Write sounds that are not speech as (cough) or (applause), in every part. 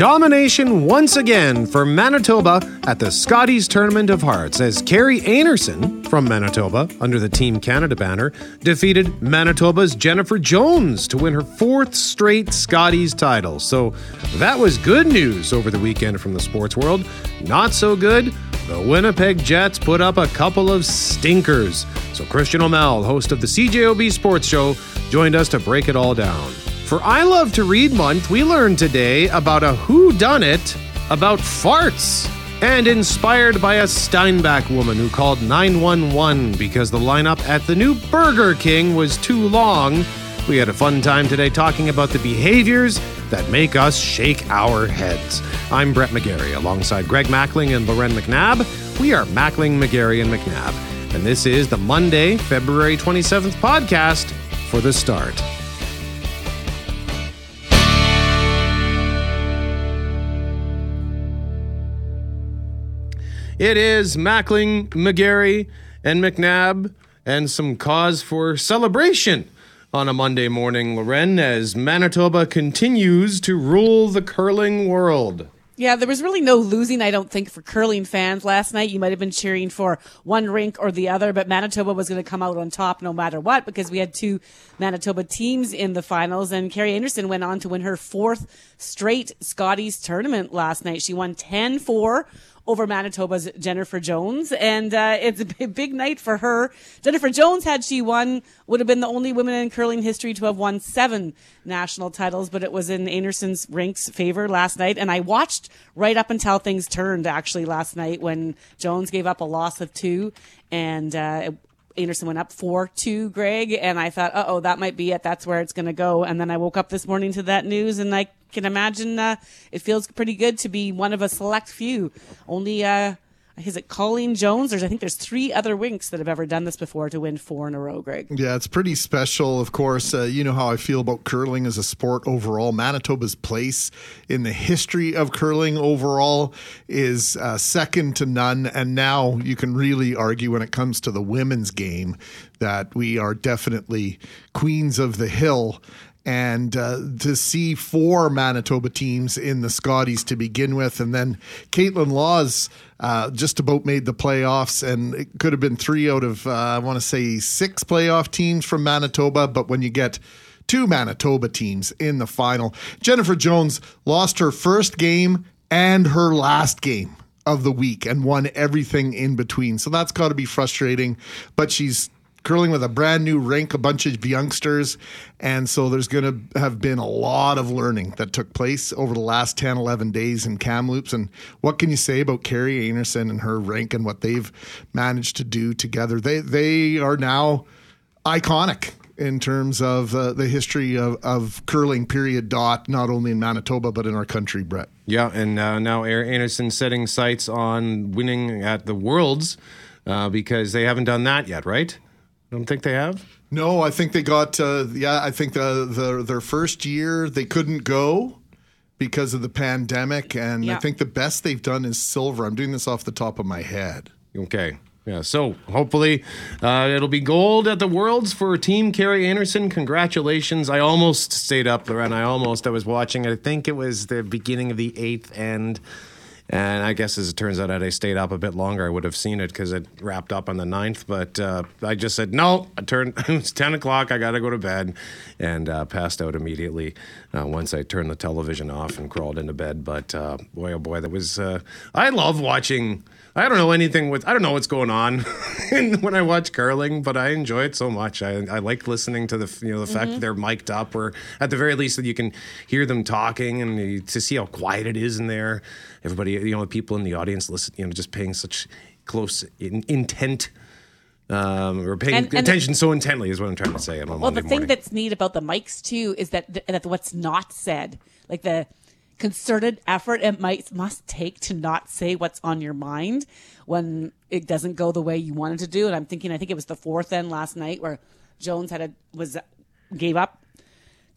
Domination once again for Manitoba at the Scotties Tournament of Hearts as Kerri Einarson from Manitoba, under the Team Canada banner, defeated Manitoba's Jennifer Jones to win her fourth straight Scotties title. So that was good news over the weekend from the sports world. Not so good. The Winnipeg Jets put up a couple of stinkers. So Christian O'Mell, host of the CJOB Sports Show, joined us to break it all down. For I Love to Read Month, we learned today about a who done it about farts. And inspired by a Steinbach woman who called 911 because the lineup at the new Burger King was too long, we had a fun time today talking about the behaviors that make us shake our heads. I'm Brett McGarry alongside Greg Mackling and Loren McNabb. We are Mackling, McGarry, and McNabb. And this is the Monday, February 27th podcast for the start. It is Mackling, McGarry, and McNabb, and some cause for celebration on a Monday morning, Loren, as Manitoba continues to rule the curling world. Yeah, there was really no losing, I don't think, for curling fans last night. You might have been cheering for one rink or the other, but Manitoba was going to come out on top no matter what because we had two Manitoba teams in the finals. And Kerri Einarson went on to win her fourth straight Scotties tournament last night. She won 10 4 over Manitoba's Jennifer Jones. And uh, it's a big night for her. Jennifer Jones, had she won, would have been the only woman in curling history to have won seven national titles, but it was in Einarson's rink's favor last night. And I watched right up until things turned actually last night when Jones gave up a loss of two and uh, Einarson went up 4 2, Greg. And I thought, Uh oh, that might be it. That's where it's going to go. And then I woke up this morning to that news and I can imagine uh, it feels pretty good to be one of a select few. Only, uh, is it Colleen Jones? There's, I think there's three other winks that have ever done this before to win four in a row, Greg. Yeah, it's pretty special. Of course, uh, you know how I feel about curling as a sport overall. Manitoba's place in the history of curling overall is uh, second to none. And now you can really argue when it comes to the women's game that we are definitely queens of the hill and uh, to see four Manitoba teams in the Scotties to begin with, and then Kaitlyn Lawes uh, just about made the playoffs, and it could have been three out of uh, I want to say six playoff teams from Manitoba, but when you get two Manitoba teams in the final, Jennifer Jones lost her first game and her last game of the week and won everything in between. So that's got to be frustrating, but she's curling with a brand new rink, a bunch of youngsters. And so there's going to have been a lot of learning that took place over the last 10, 11 days in Kamloops. And what can you say about Kerri Einarson and her rink and what they've managed to do together? They, they are now iconic in terms of uh, the history of, of curling, period, dot, not only in Manitoba, but in our country, Brett. Yeah, and uh, now Einarson setting sights on winning at the Worlds uh, because they haven't done that yet, right? Don't think they have. No, I think they got. Uh, yeah, I think the, the their first year they couldn't go because of the pandemic, and yeah. I think the best they've done is silver. I'm doing this off the top of my head. Okay. Yeah, so hopefully uh, it'll be gold at the Worlds for Team Kerri Einarson. Congratulations. I almost stayed up, Loren. I almost. I was watching, I think it was the beginning of the eighth end and I guess as it turns out, had I stayed up a bit longer, I would have seen it because it wrapped up on the 9th. But uh, I just said, no, I turned, (laughs) it's 10 o'clock, I got to go to bed, and uh, passed out immediately uh, once I turned the television off and crawled into bed. But uh, boy, oh boy, that was, uh, I love watching. I don't know anything with I don't know what's going on (laughs) when I watch curling, but I enjoy it so much. I, I like listening to the you know the mm-hmm. fact that they're mic'd up, or at the very least that you can hear them talking and you, to see how quiet it is in there everybody, you know, the people in the audience listen, you know, just paying such close in, intent. Um, or paying and, and attention the, so intently is what I'm trying to say. well, Monday the thing morning. that's neat about the mics too is that that what's not said, like the concerted effort it might must take to not say what's on your mind when it doesn't go the way you wanted to do. And I'm thinking, I think it was the fourth end last night where Jones had a was gave up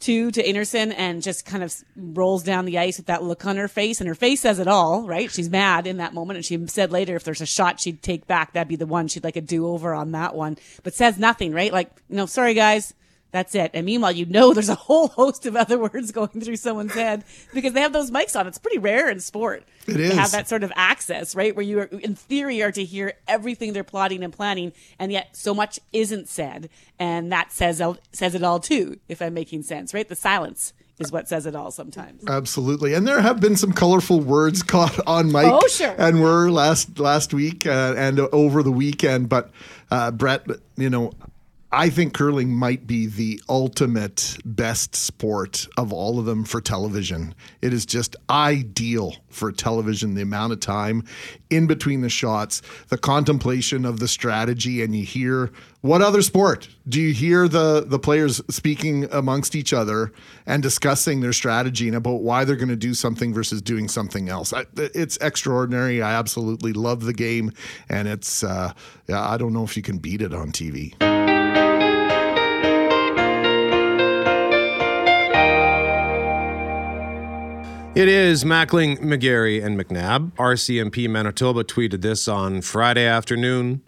two to Einarson and just kind of rolls down the ice with that look on her face. And her face says it all, right? She's mad in that moment. And she said later if there's a shot she'd take back, that'd be the one. She'd like a do over on that one, but says nothing, right? Like, know, sorry guys, That's it. And meanwhile, you know (laughs) there's a whole host of other words going through someone's head because they have those mics on. It's pretty rare in sport It to is. have that sort of access, right? Where you are, in theory, are to hear everything they're plotting and planning, and yet so much isn't said, and that says says it all too. If I'm making sense, right? The silence is what says it all sometimes. Absolutely, and there have been some colorful words (laughs) caught on mic. Oh, sure. and were last last week uh, and over the weekend. But uh, Brett, you know, I think curling might be the ultimate best sport of all of them for television. It is just ideal for television. The amount of time in between the shots, the contemplation of the strategy, and you hear what other sport do you hear the the players speaking amongst each other and discussing their strategy and about why they're going to do something versus doing something else? I, it's extraordinary. I absolutely love the game, and it's uh, I don't know if you can beat it on TV. It is Mackling, McGarry, and McNabb. RCMP Manitoba tweeted this on Friday afternoon.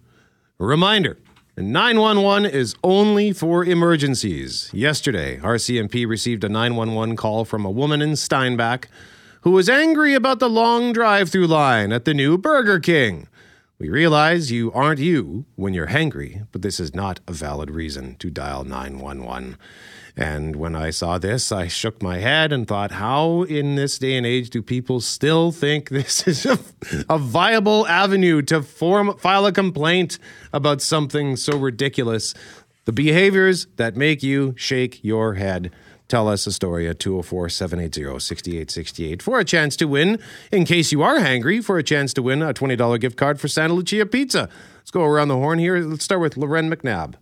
Reminder 911 is only for emergencies. Yesterday, RCMP received a 911 call from a woman in Steinbach who was angry about the long drive through line at the new Burger King. We realize you aren't you when you're hangry, but this is not a valid reason to dial 911. And when I saw this, I shook my head and thought, how in this day and age do people still think (laughs) this is a, a viable avenue to form, file a complaint about something so ridiculous? The behaviors that make you shake your head. Tell us a story at 204 780 6868 for a chance to win, in case you are hangry, for a chance to win a $20 gift card for Santa Lucia Pizza. Let's go around the horn here. Let's start with Loren McNabb.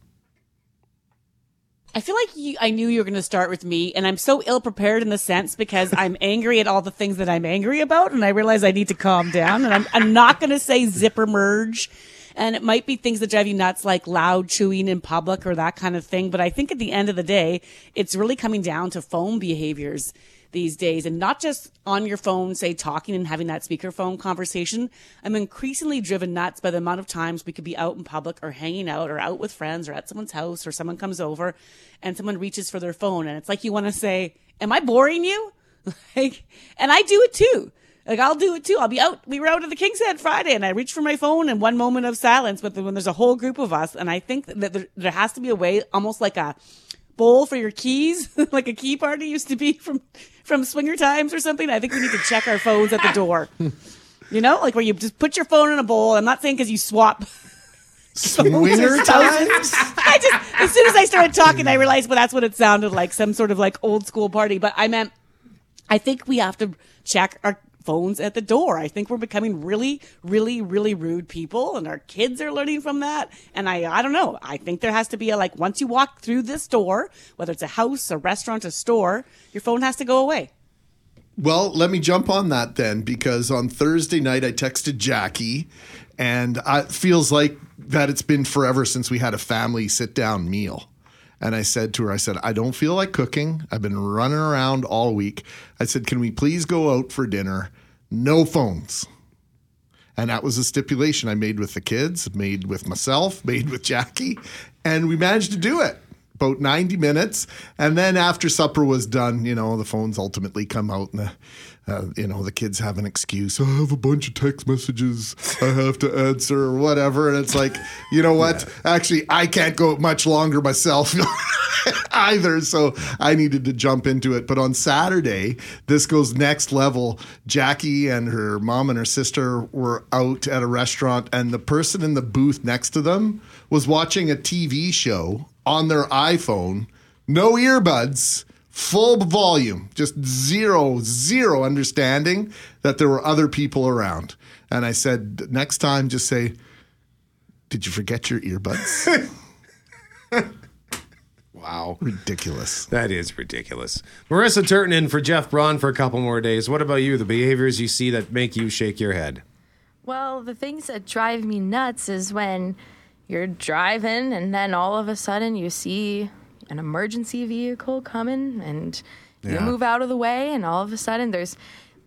I feel like you, I knew you were going to start with me, and I'm so ill prepared in the sense because (laughs) I'm angry at all the things that I'm angry about, and I realize I need to calm down. And I'm, I'm not going to say zipper merge, and it might be things that drive you nuts, like loud chewing in public or that kind of thing. But I think at the end of the day, it's really coming down to phone behaviors these days and not just on your phone, say talking and having that speakerphone conversation. I'm increasingly driven nuts by the amount of times we could be out in public or hanging out or out with friends or at someone's house or someone comes over and someone reaches for their phone and it's like you want to say, am I boring you? (laughs) like, and I do it too. Like I'll do it too. I'll be out. We were out at the King's Head Friday, and I reach for my phone in one moment of silence. But when there's a whole group of us, and I think that there, there has to be a way, almost like a bowl for your keys, (laughs) like a key party used to be from from swinger times or something. I think we need to check our phones at the door. you know, like where you just put your phone in a bowl. I'm not saying because you swap. (laughs) Swinger times? I just as soon as I started talking, I realized, well, that's what it sounded like, some sort of like old school party. But I meant, I think we have to check our phones at the door. I think we're becoming really, really, really rude people, and our kids are learning from that. And I, I don't know. I think there has to be a like once you walk through this door, whether it's a house, a restaurant, a store, your phone has to go away. Well, let me jump on that then, because on Thursday night I texted Jackie, and it feels like that it's been forever since we had a family sit down meal. And I said to her, I said, I don't feel like cooking. I've been running around all week. I said, Can we please go out for dinner? No phones. And that was a stipulation I made with the kids, made with myself, made with Jackie, and we managed to do it. About 90 minutes. And then after supper was done, you know, the phones ultimately come out and the, uh, you know, the kids have an excuse. I have a bunch of text messages I have to answer or whatever. And it's like, you know what? Actually, I can't go much longer myself (laughs) either. So I needed to jump into it. But on Saturday, this goes next level. Jackie and her mom and her sister were out at a restaurant, and the person in the booth next to them was watching a TV show on their iPhone, no earbuds full volume, just zero, zero understanding that there were other people around. And I said, next time, just say, Did you forget your earbuds? (laughs) Wow. Ridiculous. That is ridiculous. Marissa Turton in for Jeff Braun for a couple more days. What about you? The behaviors you see that make you shake your head? Well, the things that drive me nuts is when you're driving and then all of a sudden you see an emergency vehicle coming and you Yeah. move out of the way and all of a sudden there's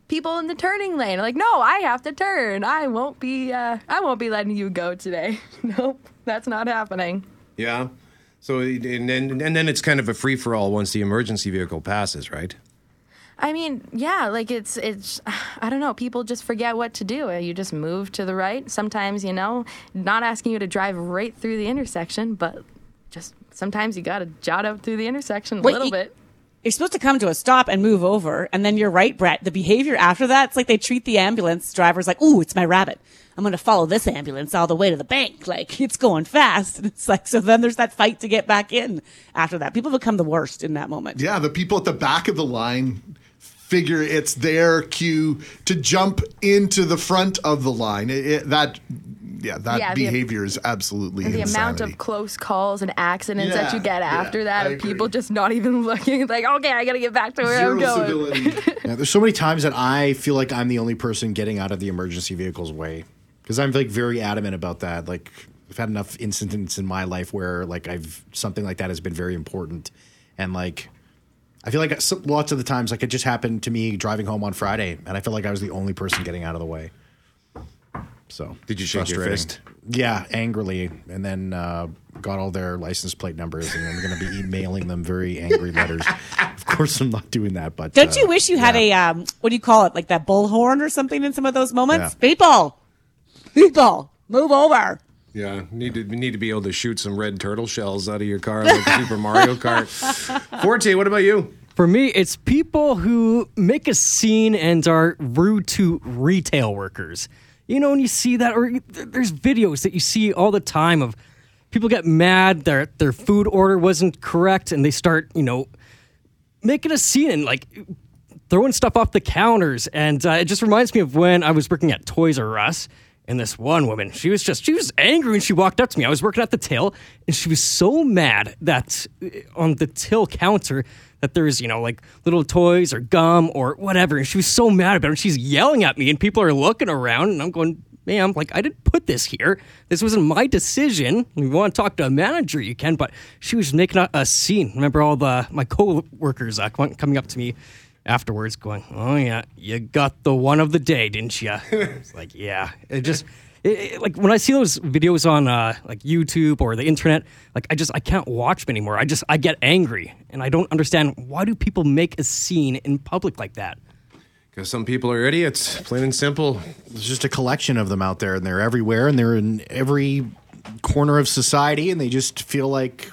people in the turning lane like no i have to turn i won't be uh, i won't be letting you go today (laughs) nope that's not happening Yeah. So and then and then it's kind of a free for all once the emergency vehicle passes, right? I mean, yeah, like it's it's (sighs) I don't know, people just forget what to do. You just move to the right. Sometimes, you know, not asking you to drive right through the intersection, but just sometimes you got to jot out through the intersection a Wait, little you- bit. You're supposed to come to a stop and move over, and then you're right, Brett. The behavior after that, it's like they treat the ambulance drivers like, "Ooh, it's my rabbit. I'm going to follow this ambulance all the way to the bank. (laughs) Like it's going fast." And (laughs) it's like so. Then there's that fight to get back in. After that, people become the worst in that moment. Yeah, the people at the back of the line figure it's their cue to jump into the front of the line. It, it- that, yeah, that Yeah, the- behavior is absolutely the amount of close calls and accidents that you get yeah, after that I of people just not even (laughs) looking like, okay, I got to get back to where I'm going. (laughs) Yeah, there's so many times that I feel like I'm the only person getting out of the emergency vehicle's way because I'm like very adamant about that. Like I've had enough incidents in my life where like I've something like that has been very important, and like I feel like some- lots of the times like it just happened to me driving home on Friday, and I felt like I was the only person getting out of the way. So Did you shake your frustrating. fist? Yeah, angrily, and then uh, got all their license plate numbers, and I'm going to be emailing them very angry letters. of course, I'm not doing that, but Don't uh, you wish you had yeah. a um, what do you call it, like that bullhorn or something in some of those moments? Yeah. People, people, move over. Yeah, need to need to be able to shoot some red turtle shells out of your car like Super Mario Kart. (laughs) Forte, what about you? For me, it's people who make a scene and are rude to retail workers. You know, when you see that, or there's videos that you see all the time of people get mad their their food order wasn't correct, and they start, you know, making a scene and like throwing stuff off the counters. And uh, it just reminds me of when I was working at Toys R Us. And this one woman, she was just, she was angry when she walked up to me. I was working at the till, and she was so mad that uh, on the till counter, that there's, you know, like little toys or gum or whatever. And she was so mad about it. She's yelling at me, and people are looking around, and I'm going, ma'am, like, I didn't put this here. This wasn't my decision. If you want to talk to a manager, you can. But she was making a, scene. Remember all the my co-workers uh, com- coming up to me afterwards going, "Oh yeah, you got the one of the day, didn't you?" (laughs) it's like, yeah. It just it, it- like when I see those videos on uh, like YouTube or the internet, like I just I can't watch them anymore. I just I get angry and I don't understand why do people make a scene in public like that. Because some people are idiots, plain and simple. There's just a collection of them out there, and they're everywhere, and they're in every corner of society, and they just feel like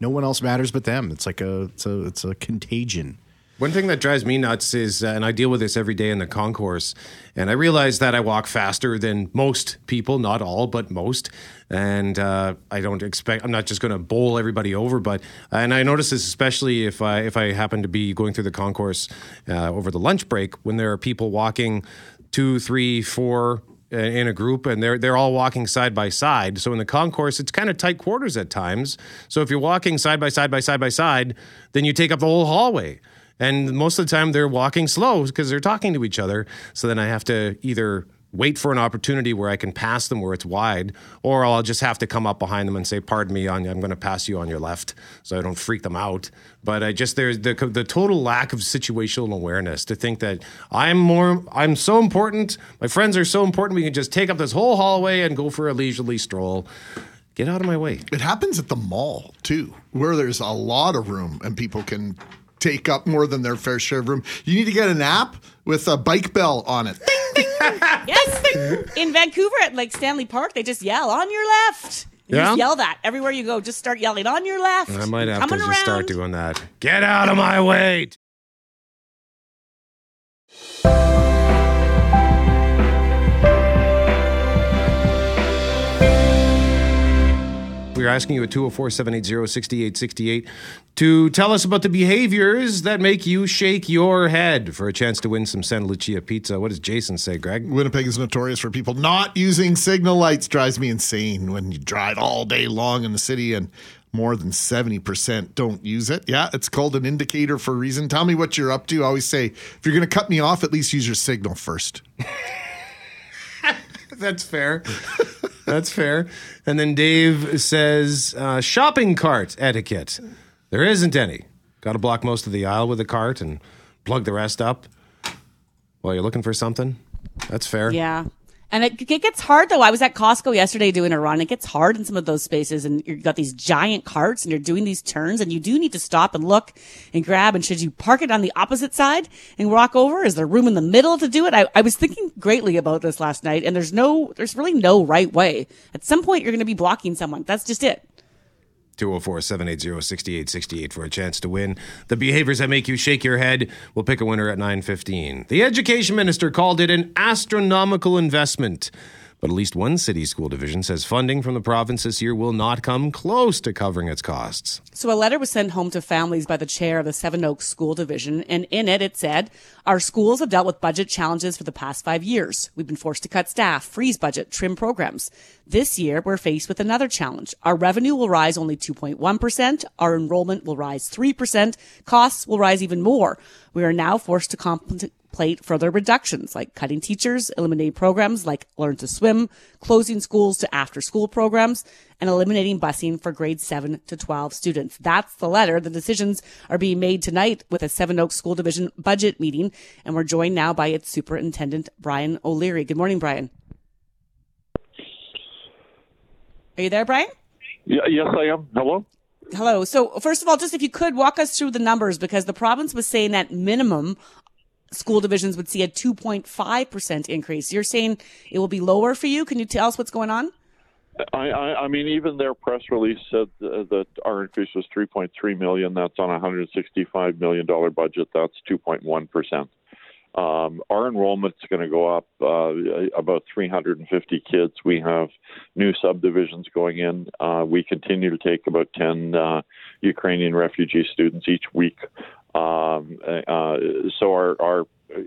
no one else matters but them. It's like a it's a it's a contagion. One thing that drives me nuts is, uh, and I deal with this every day in the concourse, and I realize that I walk faster than most people, not all, but most. And uh, I don't expect, I'm not just going to bowl everybody over, but, and I notice this especially if I, if I happen to be going through the concourse uh, over the lunch break when there are people walking two, three, four, uh, in a group and they're they're all walking side by side. So in the concourse, it's kind of tight quarters at times. So if you're walking side by side by side by side, then you take up the whole hallway. And most of the time they're walking slow because they're talking to each other. So then I have to either wait for an opportunity where I can pass them where it's wide, or I'll just have to come up behind them and say, "Pardon me, I'm going to pass you on your left," so I don't freak them out. But I just there's the the total lack of situational awareness to think that I'm more I'm so important, my friends are so important, we can just take up this whole hallway and go for a leisurely stroll. Get out of my way. It happens at the mall too, where there's a lot of room and people can take up more than their fair share of room. You need to get an app with a bike bell on it. (laughs) Yes. In Vancouver at like Stanley Park, they just yell on your left. You Yeah? just yell that everywhere you go. Just start yelling on your left. I might have Coming to just start doing that. Get out of my way. We are asking you at 204 780 6868 to tell us about the behaviors that make you shake your head for a chance to win some Santa Lucia pizza. What does Jason say, Greg? Winnipeg is notorious for people not using signal lights. Drives me insane when you drive all day long in the city and more than 70% don't use it. Yeah, it's called an indicator for a reason. Tell me what you're up to. I always say, if you're going to cut me off, at least use your signal first. (laughs) (laughs) That's fair. That's fair. And then Dave says uh, shopping cart etiquette. There isn't any. Got to block most of the aisle with the cart and plug the rest up while you're looking for something. That's fair. Yeah. And it, it gets hard though. I was at Costco yesterday doing a run. It gets hard in some of those spaces and you've got these giant carts and you're doing these turns and you do need to stop and look and grab. And should you park it on the opposite side and walk over? Is there room in the middle to do it? I, I was thinking greatly about this last night and there's no, there's really no right way. At some point you're going to be blocking someone. That's just it. 204 780 6868 for a chance to win. The behaviors that make you shake your head. We'll pick a winner at 915. The education minister called it an astronomical investment. But at least one city school division says funding from the province this year will not come close to covering its costs. So a letter was sent home to families by the chair of the Seven Oaks School Division, and in it it said, Our schools have dealt with budget challenges for the past five years. We've been forced to cut staff, freeze budget, trim programs. This year, we're faced with another challenge. Our revenue will rise only 2.1%. Our enrollment will rise 3%. Costs will rise even more. We are now forced to contemplate further reductions like cutting teachers, eliminating programs like Learn to Swim, closing schools to after school programs, and eliminating busing for grades 7 to 12 students. That's the letter. The decisions are being made tonight with a Seven Oaks School Division budget meeting, and we're joined now by its superintendent, Brian O'Leary. Good morning, Brian. Are you there, Brian? Yeah, yes, I am. Hello. Hello. So, first of all, just if you could walk us through the numbers, because the province was saying that minimum school divisions would see a 2.5% increase. You're saying it will be lower for you. Can you tell us what's going on? I, I, I mean, even their press release said that our increase was 3.3 million. That's on a 165 million dollar budget. That's 2.1 percent. Um, our enrollment's going to go up uh, about 350 kids. We have new subdivisions going in. Uh, we continue to take about 10 uh, Ukrainian refugee students each week. Um, uh, so our, our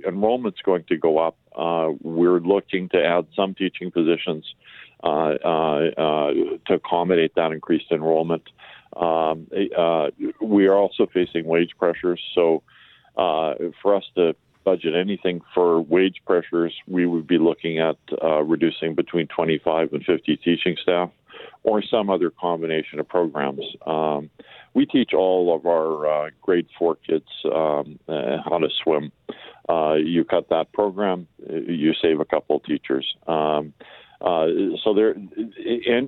enrollment's going to go up. Uh, we're looking to add some teaching positions uh, to accommodate that increased enrollment. Um, we are also facing wage pressures. So for us to budget anything for wage pressures, we would be looking at uh, reducing between 25 and 50 teaching staff or some other combination of programs. Um, we teach all of our uh, grade four kids um, uh, how to swim. Uh, you cut that program, you save a couple teachers. Um, uh, so there,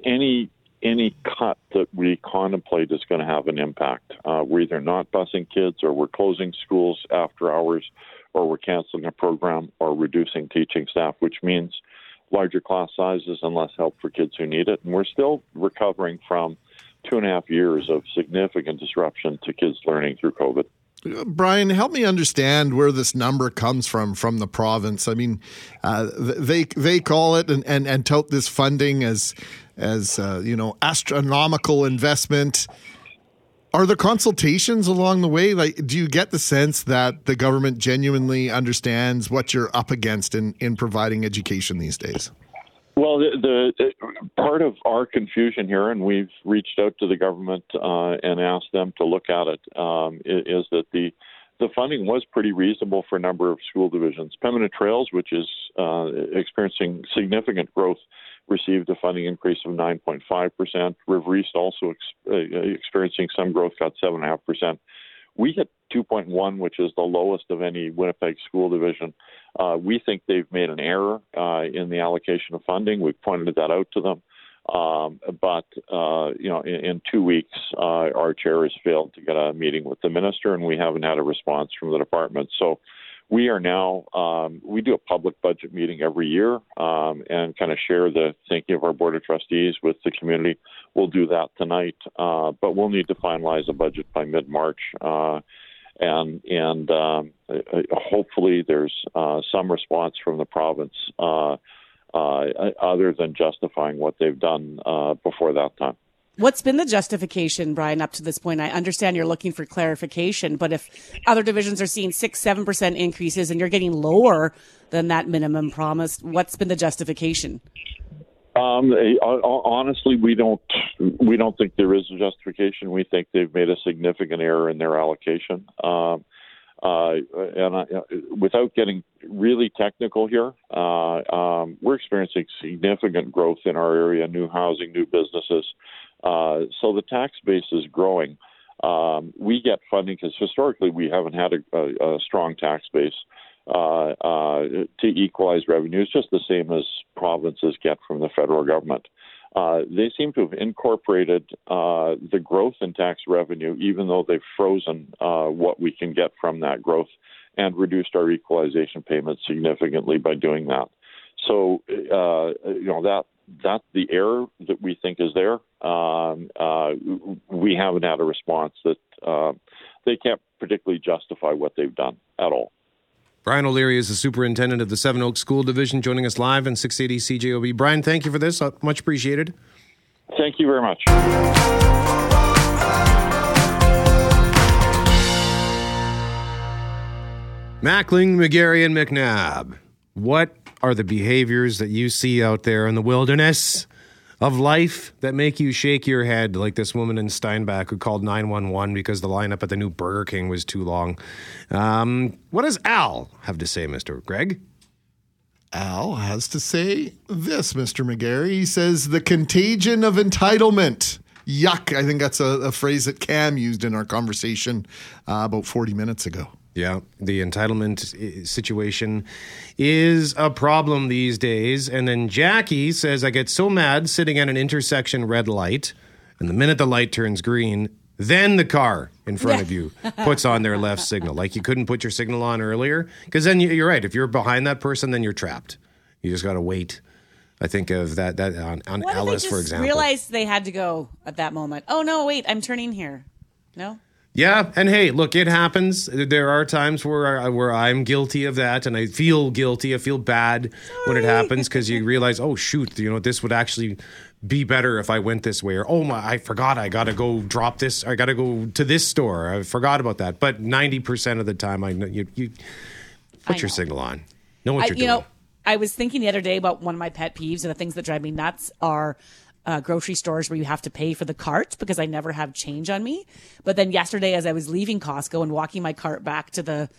any any cut that we contemplate is going to have an impact. Uh, we're either not busing kids or we're closing schools after hours or we're canceling a program or reducing teaching staff, which means larger class sizes and less help for kids who need it. And we're still recovering from two and a half years of significant disruption to kids learning through COVID. Brian, help me understand where this number comes from from the province. I mean, uh, they they call it and, and, and tout this funding as as uh, you know astronomical investment. Are there consultations along the way? Like, do you get the sense that the government genuinely understands what you're up against in, in providing education these days? Well, the, the, part of our confusion here, and we've reached out to the government uh, and asked them to look at it, um, is that the the funding was pretty reasonable for a number of school divisions. Pembina Trails, which is uh, experiencing significant growth received a funding increase of 9.5%. River East also ex- uh, experiencing some growth, got 7.5%. We hit 2.1, which is the lowest of any Winnipeg school division. Uh, we think they've made an error uh, in the allocation of funding. We've pointed that out to them. Um, but uh, you know, in, in two weeks, uh, our chair has failed to get a meeting with the minister, and we haven't had a response from the department. So we are now um, we do a public budget meeting every year um, and kind of share the thinking of our board of trustees with the community. We'll do that tonight, uh, but we'll need to finalize a budget by mid March. Uh, and and um, hopefully there's uh, some response from the province uh, uh, other than justifying what they've done uh, before that time. What's been the justification, Brian, up to this point? I understand you're looking for clarification, but if other divisions are seeing six, seven percent increases and you're getting lower than that minimum promised, what's been the justification? Um, honestly, we don't we don't think there is a justification. We think they've made a significant error in their allocation. Um, uh, and I, without getting really technical here, uh, um, we're experiencing significant growth in our area, new housing, new businesses. Uh, so the tax base is growing. Um, we get funding because historically we haven't had a, a, a strong tax base. Uh, uh, to equalize revenues, just the same as provinces get from the federal government. Uh, they seem to have incorporated uh, the growth in tax revenue, even though they've frozen uh, what we can get from that growth and reduced our equalization payments significantly by doing that. So, uh, you know, that that's the error that we think is there. Um, uh, we haven't had a response that they can't particularly justify what they've done at all. Brian O'Leary is the superintendent of the Seven Oaks School Division, joining us live in 680 CJOB. Brian, thank you for this. Uh, much appreciated. Thank you very much. Mackling, McGarry, and McNabb. What are the behaviors that you see out there in the wilderness of life that make you shake your head, like this woman in Steinbach who called 911 because the lineup at the new Burger King was too long? Um, what does Al have to say, Mr. Greg? Al has to say this, Mr. McGarry. He says, the contagion of entitlement. Yuck. I think that's a, a phrase that Cam used in our conversation uh, about 40 minutes ago. Yeah, the entitlement eh, situation is a problem these days. And then Jackie says, I get so mad sitting at an intersection red light, and the minute the light turns green, then the car in front of you puts on their left signal. Like you couldn't put your signal on earlier. Because then you- you're right. If you're behind that person, then you're trapped. You just got to wait. I think of that that on, on Alice, for example. realized they had to go at that moment? Oh no, wait, I'm turning here. No. Yeah, and hey, look, it happens. There are times where I, where I'm guilty of that, and I feel guilty. I feel bad when it happens because you realize, oh shoot, you know, this would actually be better if I went this way, or oh my, I forgot, I got to go drop this, I got to go to this store. I forgot about that. But ninety percent of the time, I know you, you put I your know. signal on. Know what I, you're you doing. know, I was thinking the other day about one of my pet peeves and the things that drive me nuts are uh, grocery stores where you have to pay for the cart because I never have change on me. But then yesterday, as I was leaving Costco and walking my cart back to the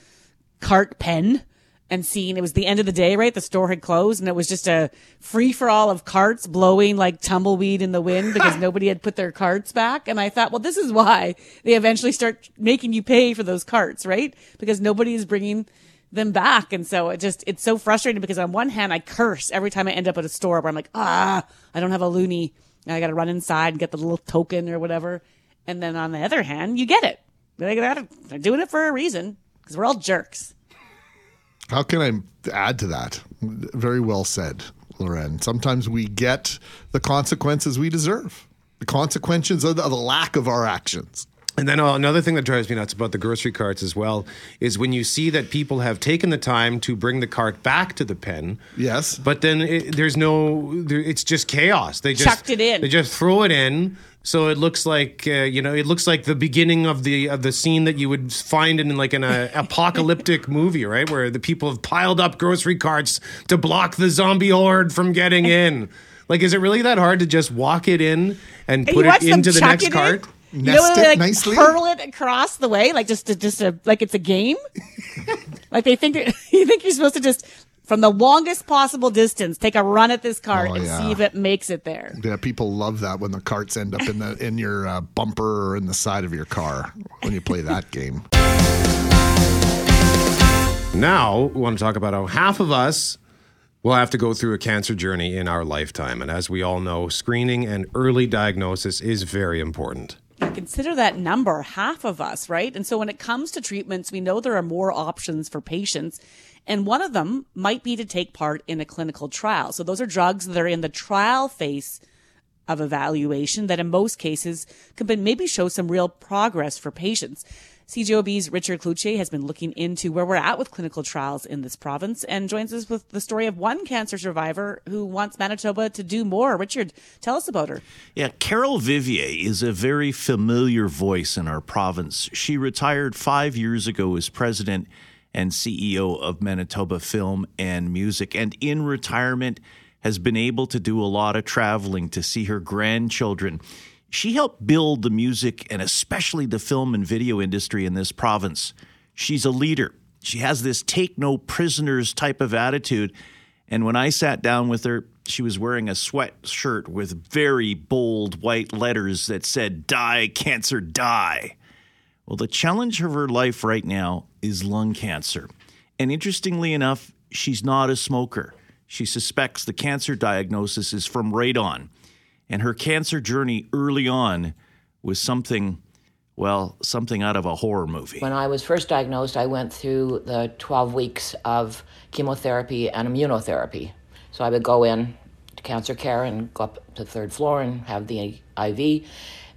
cart pen and seeing it was the end of the day, right? The store had closed and it was just a free for all of carts blowing like tumbleweed in the wind because (laughs) nobody had put their carts back. And I thought, well, this is why they eventually start making you pay for those carts, right? Because nobody is bringing them back. And so it just, it's so frustrating because on one hand, I curse every time I end up at a store where I'm like, ah, I don't have a loonie. And I got to run inside and get the little token or whatever. And then on the other hand, you get it. They're doing it for a reason because we're all jerks. How can I add to that? Very well said, Loren. Sometimes we get the consequences we deserve. The consequences of the lack of our actions. And then uh, another thing that drives me nuts about the grocery carts as well is when you see that people have taken the time to bring the cart back to the pen. Yes. But then it, there's no, there, it's just chaos. They just Chucked it in. They just throw it in, so it looks like uh, you know, it looks like the beginning of the of the scene that you would find in like an uh, (laughs) apocalyptic movie, right, where the people have piled up grocery carts to block the zombie horde from getting in. Like, is it really that hard to just walk it in and And put you it into the next cart? in? Cart? You know, Nest when they, it like nicely? hurl it across the way, like just to, just a, like it's a game. (laughs) like they think (laughs) you think you're supposed to just from the longest possible distance take a run at this cart Oh, and yeah. see if it makes it there. Yeah, people love that when the carts end up in the in your uh, bumper or in the side of your car when you play that game. Now, we want to talk about how half of us will have to go through a cancer journey in our lifetime. And as we all know, screening and early diagnosis is very important. Consider that number, half of us, right? And so when it comes to treatments, we know there are more options for patients. And one of them might be to take part in a clinical trial. So those are drugs that are in the trial phase of evaluation that in most cases be- maybe show some real progress for patients. CJOB's Richard Cloutier has been looking into where we're at with clinical trials in this province and joins us with the story of one cancer survivor who wants Manitoba to do more. Richard, tell us about her. Yeah, Carole Vivier is a very familiar voice in our province. She retired five years ago as president and CEO of Manitoba Film and Music, and in retirement has been able to do a lot of traveling to see her grandchildren. She helped build the music and especially the film and video industry in this province. She's a leader. She has this take no prisoners type of attitude. And when I sat down with her, she was wearing a sweatshirt with very bold white letters that said, Die, cancer, die. Well, the challenge of her life right now is lung cancer. And interestingly enough, she's not a smoker. She suspects the cancer diagnosis is from radon. And her cancer journey early on was something, well, something out of a horror movie. When I was first diagnosed, I went through the 12 weeks of chemotherapy and immunotherapy. So I would go in to cancer care and go up to the third floor and have the IV.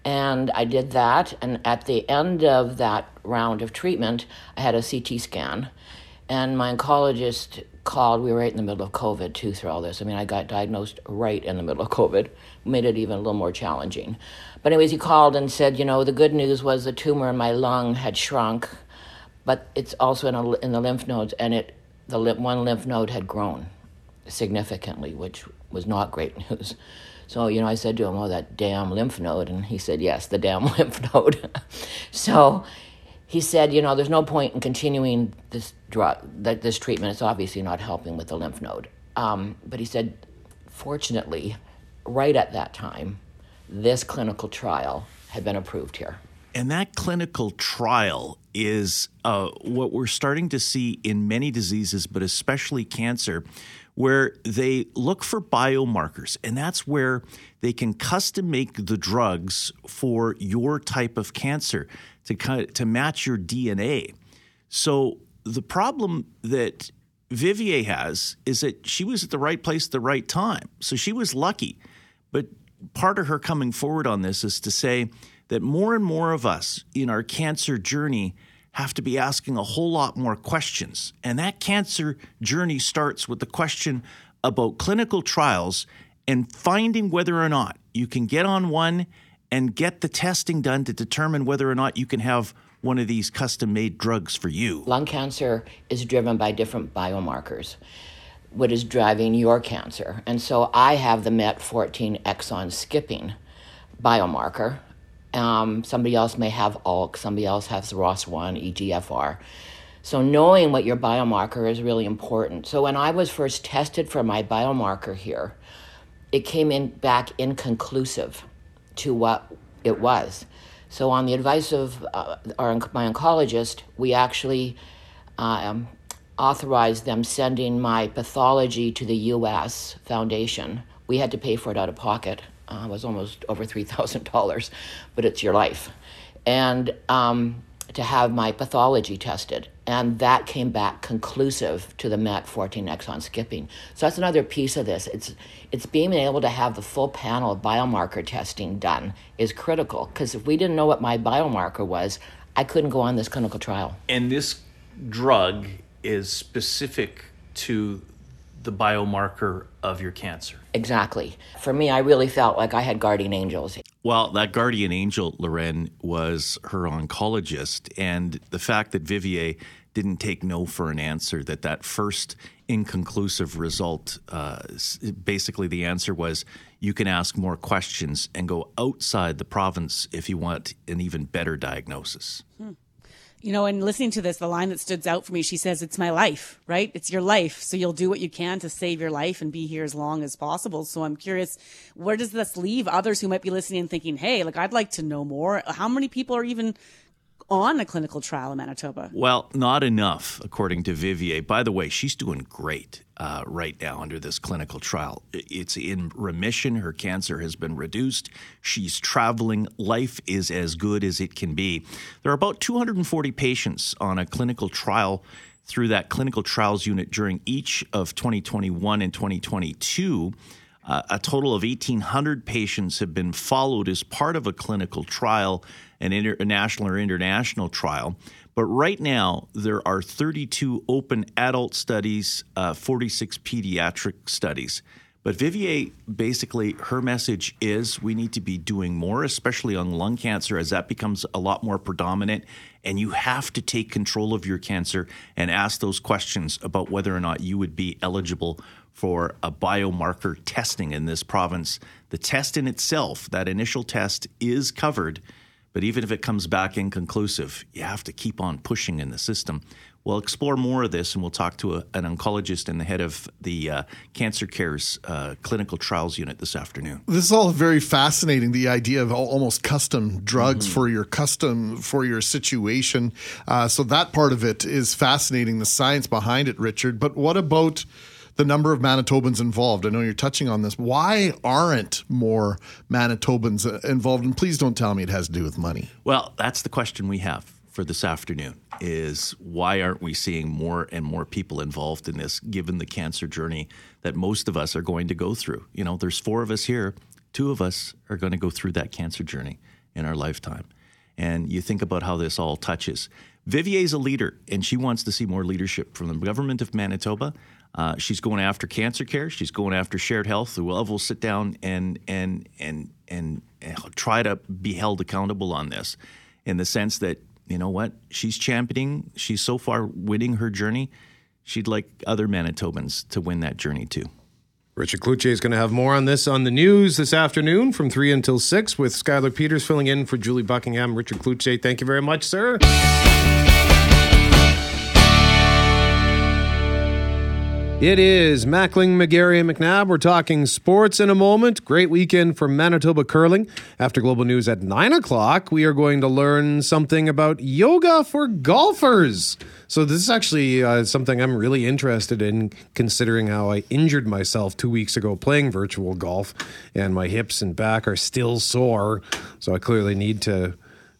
And I did that. And at the end of that round of treatment, I had a CT scan. And my oncologist called. We were right in the middle of COVID, too, through all this. I mean, I got diagnosed right in the middle of COVID, made it even a little more challenging. But, anyways, he called and said, you know, the good news was the tumor in my lung had shrunk, but it's also in, a, in the lymph nodes, and it the one lymph node had grown significantly, which was not great (laughs) news. So, you know, I said to him, Oh, that damn lymph node. And he said, Yes, the damn (laughs) lymph node. (laughs) so he said, You know, there's no point in continuing this drug, that this treatment. It's obviously not helping with the lymph node. Um, but he said, Fortunately, right at that time, this clinical trial had been approved here. And that clinical trial is uh, what we're starting to see in many diseases, but especially cancer, where they look for biomarkers. And that's where they can custom make the drugs for your type of cancer to, to match your DNA. So the problem that Vivier has is that she was at the right place at the right time. So she was lucky. Part of her coming forward on this is to say that more and more of us in our cancer journey have to be asking a whole lot more questions. And that cancer journey starts with the question about clinical trials and finding whether or not you can get on one and get the testing done to determine whether or not you can have one of these custom made drugs for you. Lung cancer is driven by different biomarkers. What is driving your cancer? And so I have the MET14 exon skipping biomarker um, somebody else may have ALK, somebody else has ROS1, EGFR. So knowing what your biomarker is really important. So when I was first tested for my biomarker here, it came in back inconclusive to what it was. So on the advice of uh, our, my oncologist, we actually um, authorized them sending my pathology to the U.S. Foundation. We had to pay for it out of pocket uh, it was almost over $3,000, but it's your life. And um, to have my pathology tested. And that came back conclusive to the MET14 exon skipping. So that's another piece of this. It's, it's being able to have the full panel of biomarker testing done is critical because if we didn't know what my biomarker was, I couldn't go on this clinical trial. And this drug is specific to the biomarker of your cancer. Exactly. For me, I really felt like I had guardian angels. Well, that guardian angel, Loren, was her oncologist. And the fact that Vivier didn't take no for an answer, that that first inconclusive result, uh, basically the answer was you can ask more questions and go outside the province if you want an even better diagnosis. Hmm you know, and listening to this, the line that stood out for me, she says, It's my life, right? It's your life. So you'll do what you can to save your life and be here as long as possible. So I'm curious, where does this leave others who might be listening and thinking, Hey, like, I'd like to know more? How many people are even on a clinical trial in Manitoba? Well, not enough, according to Vivier. By the way, she's doing great uh, right now under this clinical trial. It's in remission. Her cancer has been reduced. She's traveling. Life is as good as it can be. There are about 240 patients on a clinical trial through that clinical trials unit during each of 2021 and 2022. Uh, a total of 1,800 patients have been followed as part of a clinical trial, an international or international trial. But right now, there are 32 open adult studies, uh, 46 pediatric studies. But Vivier, basically, her message is we need to be doing more, especially on lung cancer, as that becomes a lot more predominant. And you have to take control of your cancer and ask those questions about whether or not you would be eligible for a biomarker testing in this province. The test in itself, that initial test, is covered, but even if it comes back inconclusive, you have to keep on pushing in the system. We'll explore more of this and we'll talk to a, an oncologist and the head of the uh, Cancer Care's uh, clinical trials unit this afternoon. This is all very fascinating. The idea of almost custom drugs Mm-hmm. for your custom for your situation. Uh, so that part of it is fascinating. The science behind it, Richard. But what about the number of Manitobans involved? I know you're touching on this. Why aren't more Manitobans uh, involved? And please don't tell me it has to do with money. Well, that's the question we have for this afternoon is why aren't we seeing more and more people involved in this given the cancer journey that most of us are going to go through. You know, there's four of us here, two of us are going to go through that cancer journey in our lifetime. And you think about how this all touches. Vivier's a leader, and she wants to see more leadership from the government of Manitoba. Uh, she's going after cancer care. She's going after shared health. The Love will sit down and and and and and try to be held accountable on this, in the sense that you know what she's championing. She's so far winning her journey. She'd like other Manitobans to win that journey too. Richard Cloutier is going to have more on this on the news this afternoon from 3 until 6 with Skylar Peters filling in for Julie Buckingham. Richard Cloutier, thank you very much, sir. It is Mackling, McGarry, and McNabb. We're talking sports in a moment. Great weekend for Manitoba curling. After Global News at 9 o'clock, we are going to learn something about yoga for golfers. So, this is actually uh, something I'm really interested in, considering how I injured myself two weeks ago playing virtual golf, and my hips and back are still sore. So, I clearly need to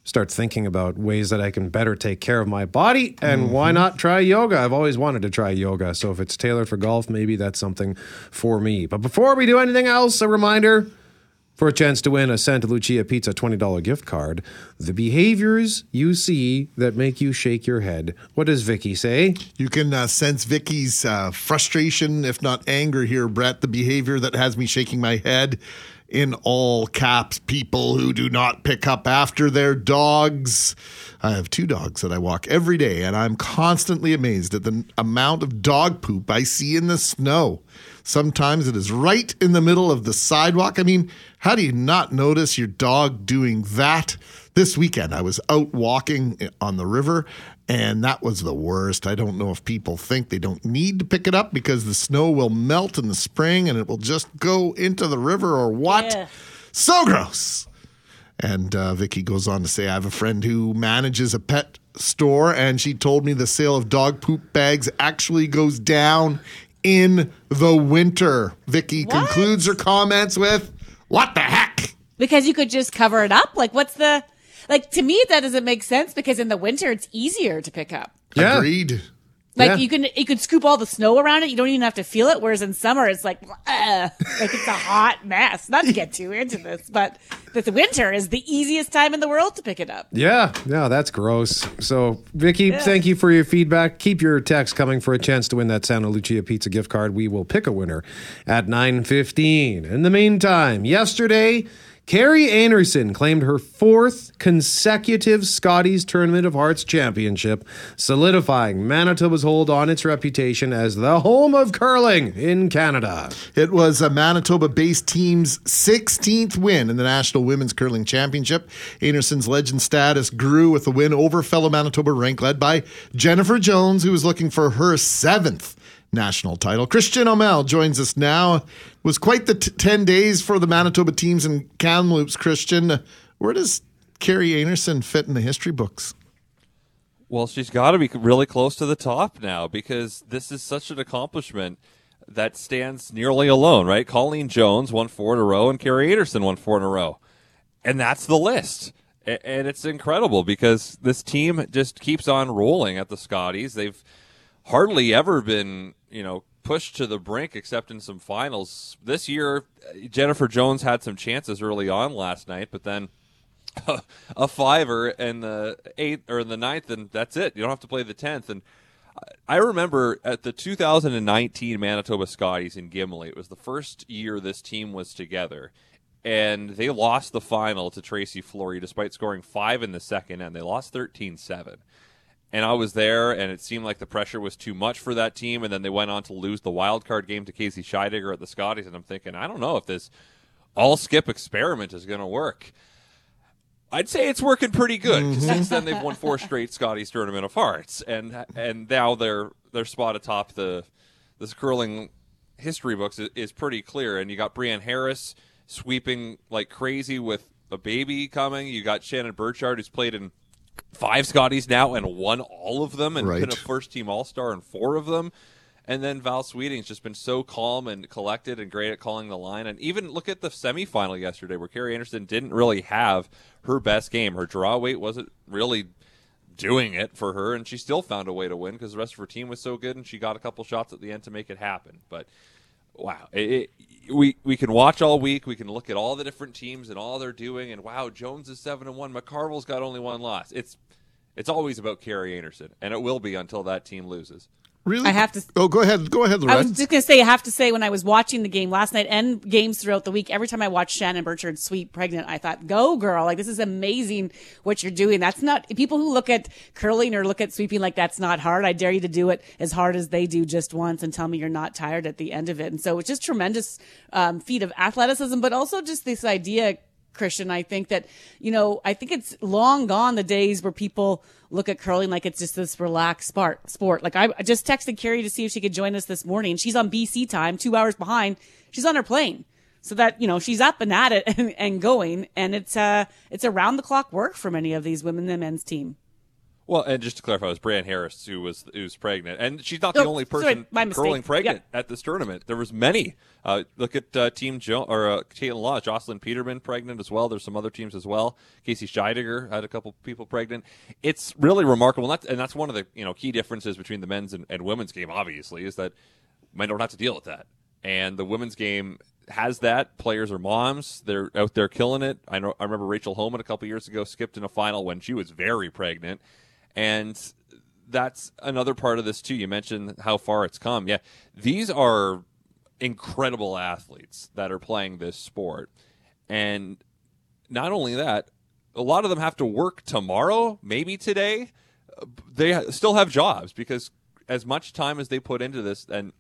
start thinking about ways that I can better take care of my body. And why not try yoga? I've always wanted to try yoga. So if it's tailored for golf, maybe that's something for me. But before we do anything else, a reminder for a chance to win a Santa Lucia Pizza $20 gift card. The behaviors you see that make you shake your head. What does Vicky say? You can uh, sense Vicky's uh, frustration, if not anger, here, Brett. The behavior that has me shaking my head in all caps. People who do not pick up after their dogs. I have two dogs that I walk every day, and I'm constantly amazed at the amount of dog poop I see in the snow. Sometimes it is right in the middle of the sidewalk. I mean, how do you not notice your dog doing that? This weekend, I was out walking eh, on the river, and that was the worst. I don't know if people think they don't need to pick it up because the snow will melt in the spring and it will just go into the river or what. Yeah. So gross. And uh, Vicky goes on to say, I have a friend who manages a pet store, and she told me the sale of dog poop bags actually goes down in the winter. Vicky What? concludes her comments with, What the heck? because you could just cover it up. Like, what's the like? To me, that doesn't make sense because in the winter it's easier to pick up. Yeah. Agreed. Like Yeah. you can you could scoop all the snow around it. You don't even have to feel it. Whereas in summer, it's like uh, like it's a hot mess. Not to get too into this, but the winter is the easiest time in the world to pick it up. Yeah, yeah, that's gross. So, Vicky, thank you for your feedback. Keep your text coming for a chance to win that Santa Lucia Pizza gift card. We will pick a winner at 9:15. In the meantime, yesterday, Kerri Einarson claimed her fourth consecutive Scotties Tournament of Hearts championship, solidifying Manitoba's hold on its reputation as the home of curling in Canada. It was a Manitoba based team's 16th win in the National Women's Curling Championship. Einarson's legend status grew with the win over fellow Manitoba rank led by Jennifer Jones, who was looking for her seventh national title. Christian Omel joins us now. It was quite the t- 10 days for the Manitoba teams in Kamloops. Christian, where does Kerri Einarson fit in the history books? Well, she's got to be really close to the top now because this is such an accomplishment that stands nearly alone, right? Colleen Jones won four in a row, and Kerri Einarson won four in a row, and that's the list. And it's incredible because this team just keeps on rolling at the Scotties. They've hardly ever been, you know, pushed to the brink except in some finals. This year, Jennifer Jones had some chances early on last night, but then (laughs) a fiver in the eighth or in the ninth, and that's it. You don't have to play the tenth. And I remember at the 2019 Manitoba Scotties in Gimli, it was the first year this team was together, and they lost the final to Tracy Fleury despite scoring five in the second, and they lost 13 7. And I was there, and it seemed like the pressure was too much for that team. And then they went on to lose the wild card game to Casey Scheidegger at the Scotties. And I'm thinking, I don't know if this all skip experiment is going to work I'd say it's working pretty good. 'cause mm-hmm. Since then, they've won four straight Scotties Tournament of Hearts, and and now their their spot atop the this curling history books is, is pretty clear. And you got Briane Harris sweeping like crazy with a baby coming. You got Shannon Birchard, who's played in five Scotties now and won all of them, and Right. been a first team All Star in four of them. And then Val Sweeting's just been so calm and collected and great at calling the line. And even look at the semifinal yesterday where Kerri Einarson didn't really have her best game. Her draw weight wasn't really doing it for her, and she still found a way to win because the rest of her team was so good, and she got a couple shots at the end to make it happen. But wow, it, it, we we can watch all week. We can look at all the different teams and all they're doing, and wow, Jones is seven and one. McCarville's got only one loss. It's it's always about Kerri Einarson, and it will be until that team loses. Really? I have to- Oh, go ahead. Go ahead, I was just going to say, I have to say, when I was watching the game last night and games throughout the week, every time I watched Shannon Birchard sweep pregnant, I thought, go girl. Like, this is amazing what you're doing. That's not, people who look at curling or look at sweeping like that's not hard. I dare you to do it as hard as they do just once and tell me you're not tired at the end of it. And so it's just tremendous um, feat of athleticism, but also just this idea, Christian. I think that, you know, I think it's long gone the days where people look at curling like it's just this relaxed sport. Sport. Like I just texted Kerri to see if she could join us this morning. She's on BC time, two hours behind. She's on her plane. So that, you know, she's up and at it and, (laughs) and going. And it's, uh, it's around the clock work for many of these women and men's team. Well, and just to clarify, it was Briane Harris who was who's pregnant, and she's not the Oh, only person mistake. curling pregnant Yeah. at this tournament. There was many. Uh, look at uh, Team Jo or uh, Kaitlyn Lawes, Jocelyn Peterman pregnant as well. There's some other teams as well. Casey Scheidegger had a couple people pregnant. It's really remarkable, and that's, and that's one of the you know key differences between the men's and, and women's game. Obviously, is that men don't have to deal with that, and the women's game has that. Players are moms; they're out there killing it. I know. I remember Rachel Homan a couple years ago skipped in a final when she was very pregnant, and that's another part of this too. You mentioned how far it's come. Yeah, these are incredible athletes that are playing this sport, and not only that, a lot of them have to work tomorrow, maybe today. They still have jobs because as much time as they put into this, and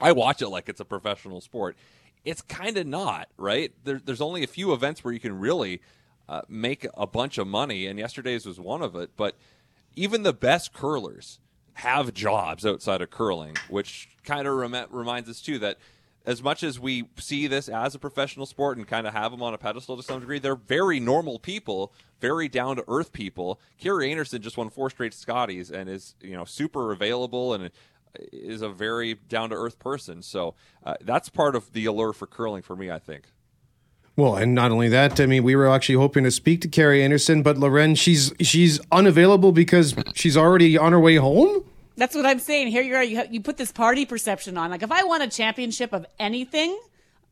I watch it like it's a professional sport. It's kind of not, right? There, there's only a few events where you can really uh, make a bunch of money, and yesterday's was one of it. But even the best curlers have jobs outside of curling, which kind of rem- reminds us too that as much as we see this as a professional sport and kind of have them on a pedestal to some degree, they're very normal people, very down to earth people. Kerri Einarson just won four straight Scotties and is you know super available and is a very down to earth person. So uh, that's part of the allure for curling for me, I think. Well, and not only that, I mean, we were actually hoping to speak to Kerri Einarson, but Loren, she's she's unavailable because she's already on her way home. That's what I'm saying. Here you are. You, you put this party perception on. Like if I won a championship of anything,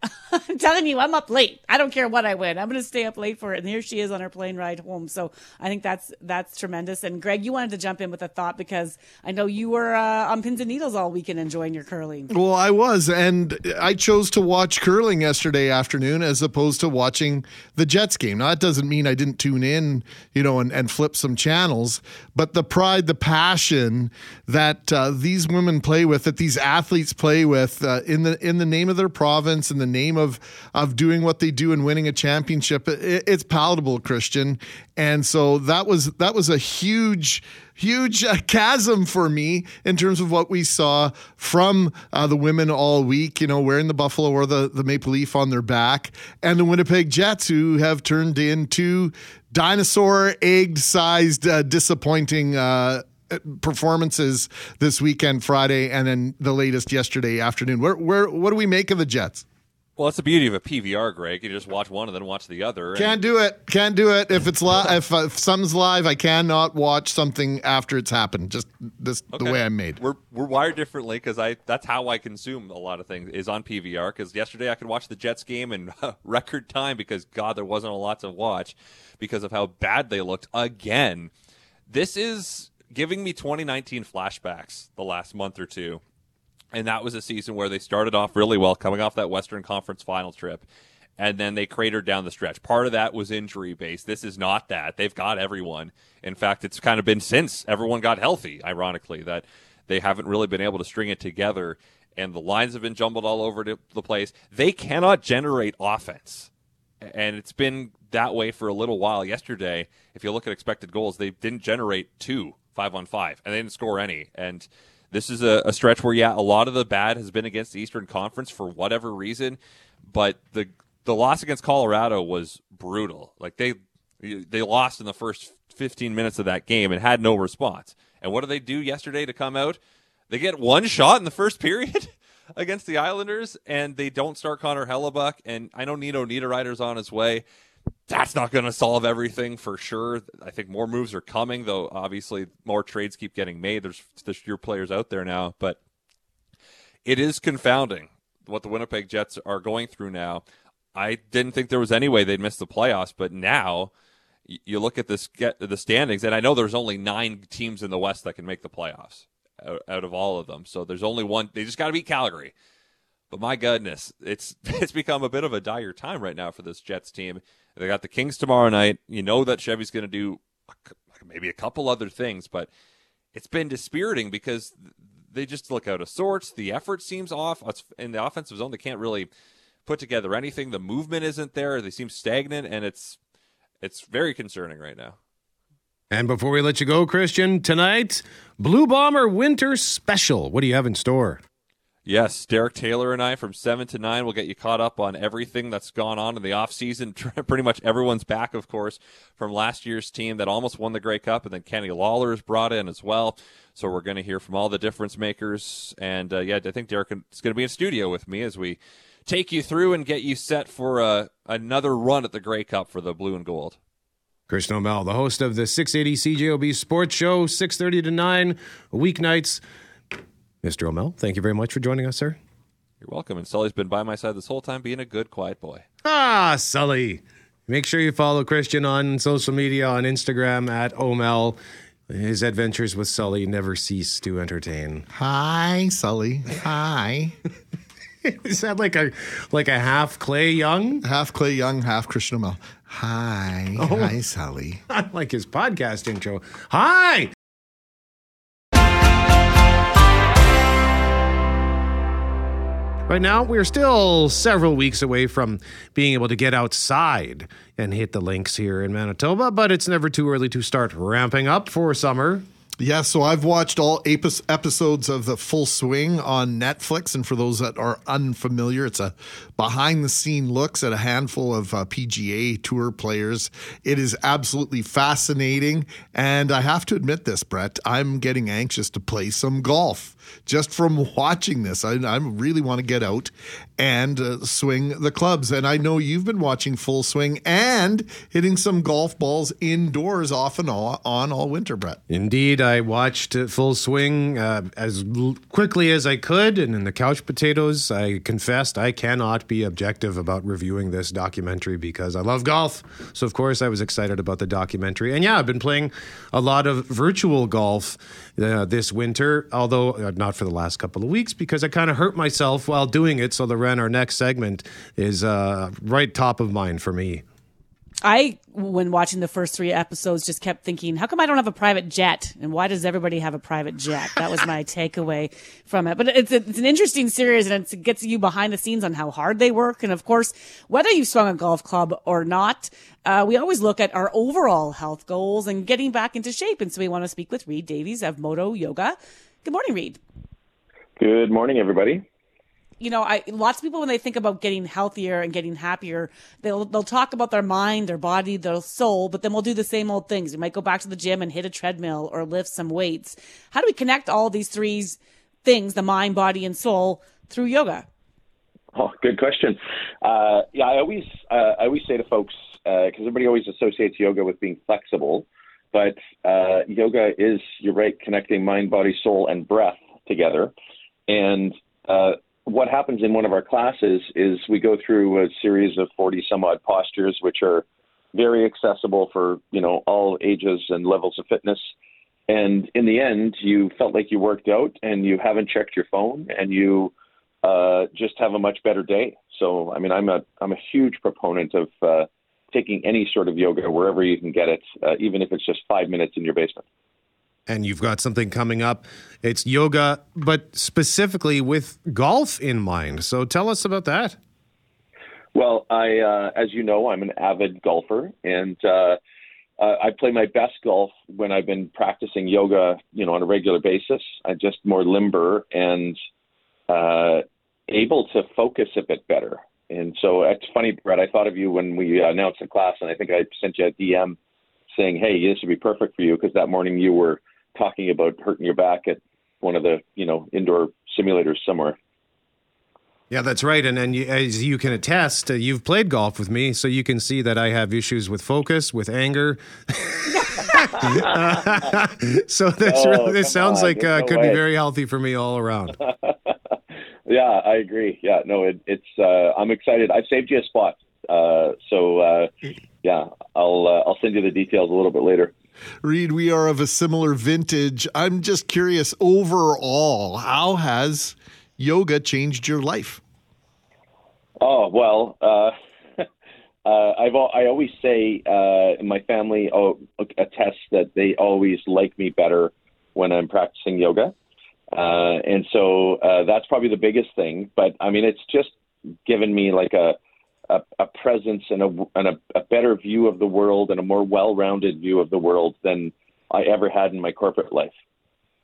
(laughs) I'm telling you, I'm up late. I don't care what I win. I'm going to stay up late for it. And here she is on her plane ride home. So I think that's that's tremendous. And Greg, you wanted to jump in with a thought because I know you were uh, on pins and needles all weekend enjoying your curling. Well, I was, and I chose to watch curling yesterday afternoon as opposed to watching the Jets game. Now, that doesn't mean I didn't tune in, you know, and, and flip some channels, but the pride, the passion that uh, these women play with, that these athletes play with, uh, in the in the name of their province, in the name of of doing what they do and winning a championship, it, it's palatable, Christian, and so that was that was a huge huge uh, chasm for me in terms of what we saw from uh, the women all week, you know, wearing the buffalo or the, the maple leaf on their back, and the Winnipeg Jets, who have turned into dinosaur egg sized, uh, disappointing. Uh, performances this weekend friday and then the latest yesterday afternoon. Where, where what do we make of the jets Well, that's the beauty of a PVR, Greg. You just watch one and then watch the other. and- Can't do it. Can't do it. If it's live, (laughs) if, uh, if something's live, I cannot watch something after it's happened. Just this the way I'm made. We're we're wired differently because I that's how I consume a lot of things is on PVR. Because yesterday I could watch the Jets game in (laughs) record time because God there wasn't a lot to watch because of how bad they looked again. This is giving me 2019 flashbacks the last month or two, and that was a season where they started off really well, coming off that Western Conference final trip. And then they cratered down the stretch. Part of that was injury based. This is not that. They've got everyone. In fact, it's kind of been since everyone got healthy, ironically, that they haven't really been able to string it together. And the lines have been jumbled all over the place. They cannot generate offense. And it's been that way for a little while. Yesterday, if you look at expected goals, they didn't generate two five on five, and they didn't score any. And this is a, a stretch where, yeah, a lot of the bad has been against the Eastern Conference for whatever reason, but the the loss against Colorado was brutal. Like they they lost in the first 15 minutes of that game and had no response. And what do they do yesterday to come out? They get one shot in the first period (laughs) against the Islanders, and they don't start Connor Hellebuyck. And I know Nino Niederreiter's on his way. That's not going to solve everything for sure. I think more moves are coming, though. Obviously, more trades keep getting made. There's there's your players out there now, but it is confounding what the Winnipeg Jets are going through now. I didn't think there was any way they'd miss the playoffs, but now you look at this get the standings, and I know there's only nine teams in the West that can make the playoffs out, out of all of them. So there's only one. They just got to beat Calgary. But my goodness, it's (laughs) it's become a bit of a dire time right now for this Jets team. They got the Kings tomorrow night. You know that Chevy's going to do maybe a couple other things, but it's been dispiriting because they just look out of sorts. The effort seems off in the offensive zone. They can't really put together anything. The movement isn't there. They seem stagnant, and it's it's very concerning right now. And before we let you go, Christian, tonight, Blue Bomber Winter Special. What do you have in store? Yes, Derek Taylor and I from 7 to 9 will get you caught up on everything that's gone on in the offseason. (laughs) Pretty much everyone's back, of course, from last year's team that almost won the Grey Cup, and then Kenny Lawler is brought in as well. So we're going to hear from all the difference makers. And uh, yeah, I think Derek is going to be in studio with me as we take you through and get you set for uh, another run at the Grey Cup for the blue and gold. Chris O'Mel, the host of the 680 CJOB Sports Show, 6.30 to 9, weeknights. Mr. O'Mel, thank you very much for joining us, sir. You're welcome. And Sully's been by my side this whole time, being a good, quiet boy. Ah, Sully. Make sure you follow Christian on social media on Instagram at O'Mel. His adventures with Sully never cease to entertain. Hi, Sully. Hi. (laughs) Is that like a like a half Clay Young? Half Clay Young, half Christian O'Mel. Hi. Oh, hi, Sully. (laughs) I like his podcast intro. Hi. Right now, we're still several weeks away from being able to get outside and hit the links here in Manitoba, but it's never too early to start ramping up for summer. Yeah, so I've watched all episodes of The Full Swing on Netflix. And for those that are unfamiliar, it's a behind the scene looks at a handful of uh, PGA Tour players. It is absolutely fascinating. And I have to admit this, Brett, I'm getting anxious to play some golf just from watching this. I, I really want to get out and uh, swing the clubs. And I know you've been watching Full Swing and hitting some golf balls indoors off and on, on all winter, Brett. Indeed, I watched Full Swing uh, as quickly as I could. And in the couch potatoes, I confessed I cannot be objective about reviewing this documentary because I love golf. So, of course, I was excited about the documentary. And yeah, I've been playing a lot of virtual golf uh, this winter, although uh, not for the last couple of weeks because I kind of hurt myself while doing it. So the Ren, our next segment, is uh, right top of mind for me. I, when watching the first three episodes, just kept thinking, how come I don't have a private jet? And why does everybody have a private jet? That was my (laughs) takeaway from it. But it's, a, it's an interesting series and it gets you behind the scenes on how hard they work. And of course, whether you've swung a golf club or not, uh, we always look at our overall health goals and getting back into shape. And so we want to speak with Reed Davies of Modo Yoga. Good morning, Reed. Good morning, everybody. You know, I lots of people when they think about getting healthier and getting happier, they'll they'll talk about their mind, their body, their soul, but then we'll do the same old things. We might go back to the gym and hit a treadmill or lift some weights. How do we connect all these three things, the mind, body, and soul, through yoga? Oh, good question. Uh, yeah, I always uh, I always say to folks because uh, everybody always associates yoga with being flexible, but uh, yoga is you're right, connecting mind, body, soul, and breath together. And uh, what happens in one of our classes is we go through a series of 40 some odd postures, which are very accessible for you know all ages and levels of fitness. And in the end, you felt like you worked out, and you haven't checked your phone, and you uh, just have a much better day. So, I mean, I'm a I'm a huge proponent of uh, taking any sort of yoga wherever you can get it, uh, even if it's just five minutes in your basement and you've got something coming up. It's yoga, but specifically with golf in mind. So tell us about that. Well, I, uh, as you know, I'm an avid golfer, and uh, I play my best golf when I've been practicing yoga, you know, on a regular basis. I'm just more limber and uh, able to focus a bit better. And so it's funny, Brett. I thought of you when we announced the class, and I think I sent you a DM saying, "Hey, this would be perfect for you," because that morning you were talking about hurting your back at one of the, you know, indoor simulators somewhere. Yeah, that's right. And then, you, as you can attest, uh, you've played golf with me, so you can see that I have issues with focus, with anger. (laughs) so this, Oh, really, this sounds on. like uh, no could be very healthy for me all around. (laughs) Yeah, I agree. Yeah, no, it, it's. Uh, I'm excited. I've saved you a spot. Uh, so uh, yeah, I'll uh, I'll send you the details a little bit later. Reed, we are of a similar vintage. I'm just curious overall, how has yoga changed your life? Oh well, uh, (laughs) uh, I've I always say uh, my family oh, attest that they always like me better when I'm practicing yoga, uh, and so uh, that's probably the biggest thing. But I mean, it's just given me like a a, a presence and, a, and a, a better view of the world and a more well-rounded view of the world than I ever had in my corporate life.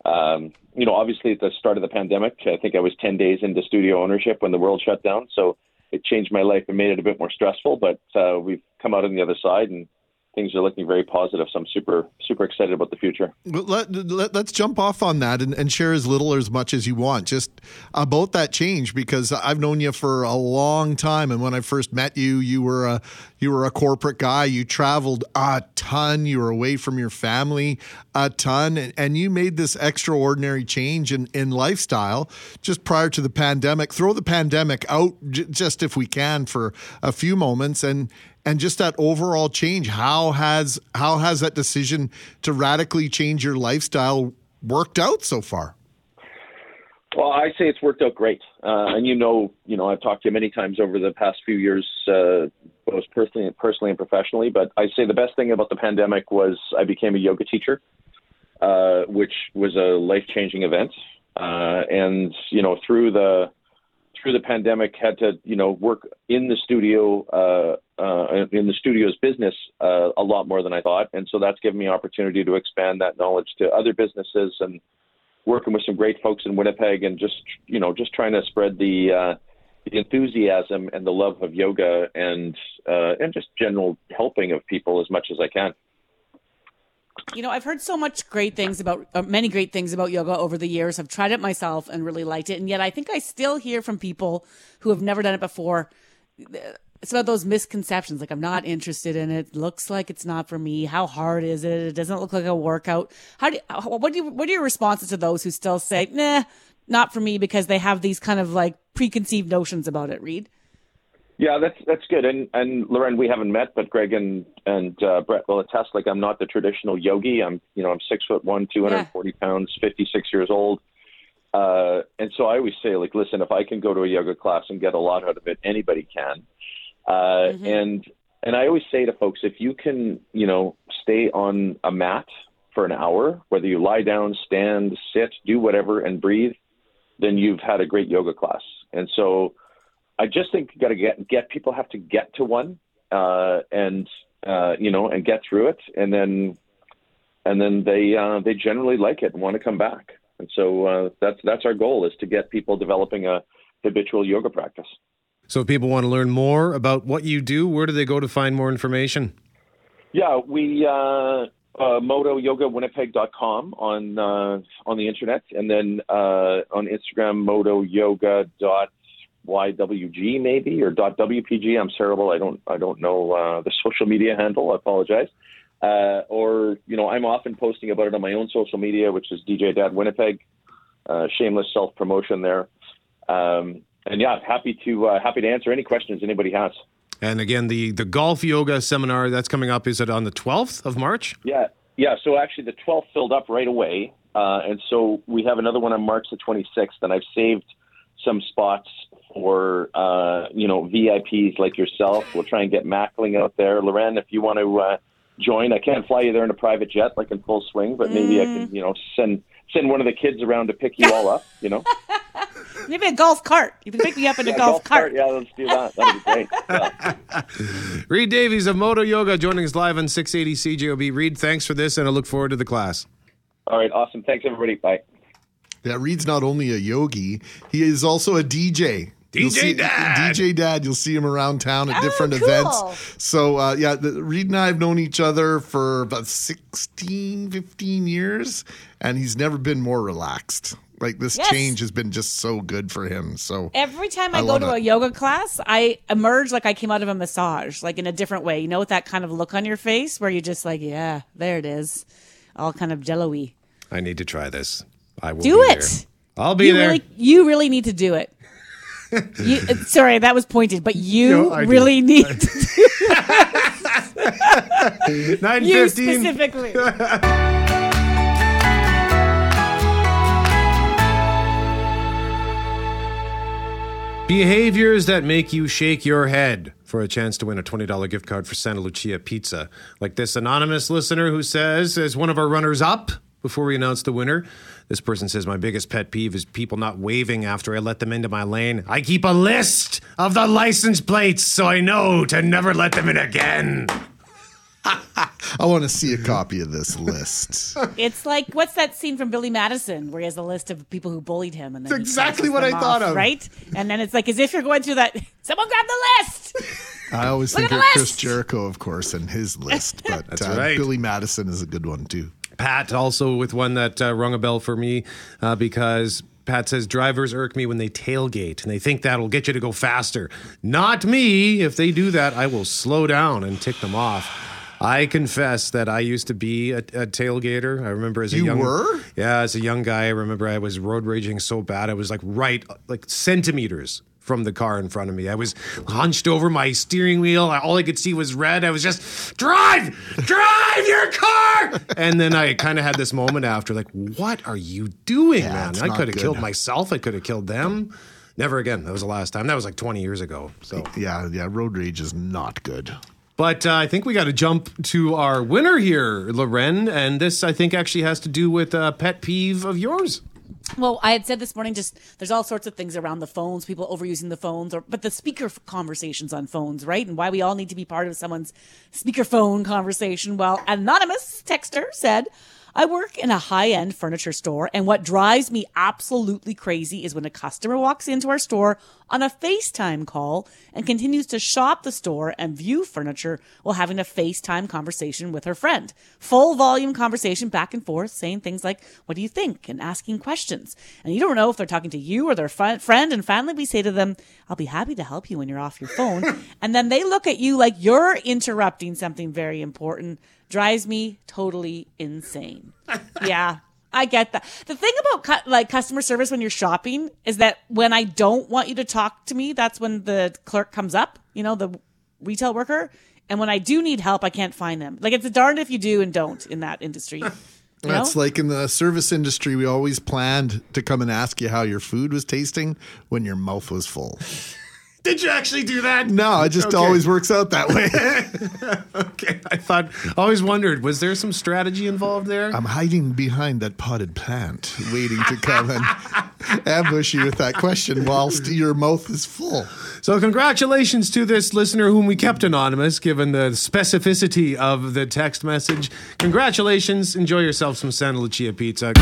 Um, you know, obviously at the start of the pandemic, I think I was 10 days into studio ownership when the world shut down. So it changed my life and made it a bit more stressful, but uh, we've come out on the other side and things are looking very positive. So I'm super, super excited about the future. Let, let, us jump off on that and, and share as little or as much as you want just about that change because I've known you for a long time and when I first met you you were a you were a corporate guy you traveled a ton you were away from your family a ton and, and you made this extraordinary change in, in lifestyle just prior to the pandemic throw the pandemic out j- just if we can for a few moments and and just that overall change how has how has that decision to radically change your lifestyle worked out so far Well, I say it's worked out great, uh, and you know, you know, I've talked to you many times over the past few years, uh, both personally, personally and professionally. But I say the best thing about the pandemic was I became a yoga teacher, uh, which was a life-changing event, uh, and you know, through the through the pandemic, had to you know work in the studio, uh, uh, in the studio's business uh, a lot more than I thought, and so that's given me opportunity to expand that knowledge to other businesses and working with some great folks in Winnipeg and just you know just trying to spread the uh, the enthusiasm and the love of yoga and uh, and just general helping of people as much as I can. You know, I've heard so much great things about uh, many great things about yoga over the years. I've tried it myself and really liked it, and yet I think I still hear from people who have never done it before. It's about those misconceptions. Like I'm not interested in it. Looks like it's not for me. How hard is it? It doesn't look like a workout. How do you, what do you, what are your responses to those who still say nah, not for me because they have these kind of like preconceived notions about it? Reed. Yeah, that's that's good. And and Loren, we haven't met, but Greg and and uh, Brett will attest. Like I'm not the traditional yogi. I'm you know I'm six foot one, 240 pounds, 56 years old. Uh, and so I always say, like, listen, if I can go to a yoga class and get a lot out of it, anybody can. Uh, And and I always say to folks, if you can, you know, stay on a mat for an hour, whether you lie down, stand, sit, do whatever, and breathe, then you've had a great yoga class. And so I just think you got to get get people have to get to one, uh, and uh, you know, and get through it, and then and then they uh, they generally like it and want to come back. And so uh, that's that's our goal is to get people developing a habitual yoga practice. So if people want to learn more about what you do, where do they go to find more information? Yeah, we uh, uh, modoyogawinnipeg.com on uh, on the internet, and then uh, on Instagram motoyoga.ywg maybe or .wpg. I'm terrible. I don't I don't know uh, the social media handle. I apologize. Uh, or you know, I'm often posting about it on my own social media, which is DJ Dad Winnipeg. Uh, shameless self promotion there. Um, and yeah, happy to uh, happy to answer any questions anybody has. And again, the the golf yoga seminar that's coming up is it on the 12th of March? Yeah, yeah. So actually, the 12th filled up right away, uh, and so we have another one on March the 26th, and I've saved some spots for uh, you know VIPs like yourself. We'll try and get Mackling out there, Loren. If you want to uh, join, I can't fly you there in a private jet like in full swing, but maybe I can you know send send one of the kids around to pick you all up. You know. (laughs) Maybe a golf cart. You can pick me up in a Yeah, golf, cart. Yeah, let's do that. That'd be great. (laughs) Yeah. (laughs) Reed Davies of Modo Yoga joining us live on 680 CJOB. Reed, thanks for this, and I look forward to the class. All right, awesome. Thanks, everybody. Bye. Yeah, Reed's not only a yogi, he is also a DJ. You'll DJ see- Dad. DJ Dad. You'll see him around town at Oh, different cool. events. So, uh, yeah, the, Reed and I have known each other for about 16, 15 years, and he's never been more relaxed. Like, this Yes. change has been just so good for him. So, Every time I I, go to it. a yoga class, I emerge like I came out of a massage, like in a different way. You know, with that kind of look on your face where you're just like, yeah, there it is, all kind of jello-y. I need to try this. I will Do be it. there. I'll be you there. really, you really need to do it. You, uh, sorry, that was pointed, but you No, I do. really need to (laughs) do you 915. specifically. Behaviors that make you shake your head for a chance to win a $20 gift card for Santa Lucia Pizza. Like this anonymous listener who says, as one of our runners up before we announce the winner, this person says, My biggest pet peeve is people not waving after I let them into my lane. I keep a list of the license plates so I know to never let them in again. (laughs) I want to see a copy of this list. It's like what's that scene from Billy Madison where he has a list of people who bullied him, and then That's exactly what I them thought of. right? And then it's like as if you're going through that. Someone grab the list. I always Look think of the Chris. Jericho, of course, and his list. But (laughs) That's uh, right. Billy Madison is a good one, too. Pat also with one that uh, rung a bell for me uh, because Pat says drivers irk me when they tailgate and they think that'll get you to go faster. Not me. If they do that, I will slow down and tick them off. I confess that I used to be a, a tailgater. I remember as a You young were? yeah, as a young guy, I remember I was road raging so bad I was like right like centimeters from the car in front of me. I was hunched over my steering wheel. All I could see was red. I was just drive, drive your car. And then I kind of had this moment after, like, what are you doing, Yeah, man? I could have killed myself. I could have killed them. Never again. That was the last time. That was like 20 years ago. So. Yeah, yeah, road rage is not good. But uh, I think we got to jump to our winner here, Loren. And this, I think, actually has to do with a pet peeve of yours. Well, I had said this morning, just there's all sorts of things around the phones, people overusing the phones, or but the speaker conversations on phones, right? And why we all need to be part of someone's speakerphone conversation. Well, anonymous texter said, I work in a high end furniture store, and what drives me absolutely crazy is when a customer walks into our store on a FaceTime call and continues to shop the store and view furniture while having a FaceTime conversation with her friend. Full volume conversation back and forth, saying things like, What do you think? and asking questions. And you don't know if they're talking to you or their fri- friend. And finally, we say to them, I'll be happy to help you when you're off your phone. (laughs) and then they look at you like you're interrupting something very important drives me totally insane. yeah. I get that. The thing about cu- like customer service when you're shopping is that when I don't want you to talk to me, that's when the clerk comes up, you know, the retail worker. And when I do need help, I can't find them. Like it's a darned if you do and don't in that industry. You know? That's like in the service industry, we always planned to come and ask you how your food was tasting when your mouth was full. Did you actually do that? No, it just Okay. always works out that way. (laughs) Okay. I thought, I always wondered, was there some strategy involved there? I'm hiding behind that potted plant, waiting to come and ambush you with that question whilst your mouth is full. So, congratulations to this listener whom we kept anonymous, given the specificity of the text message. Congratulations. Enjoy yourself some Santa Lucia pizza.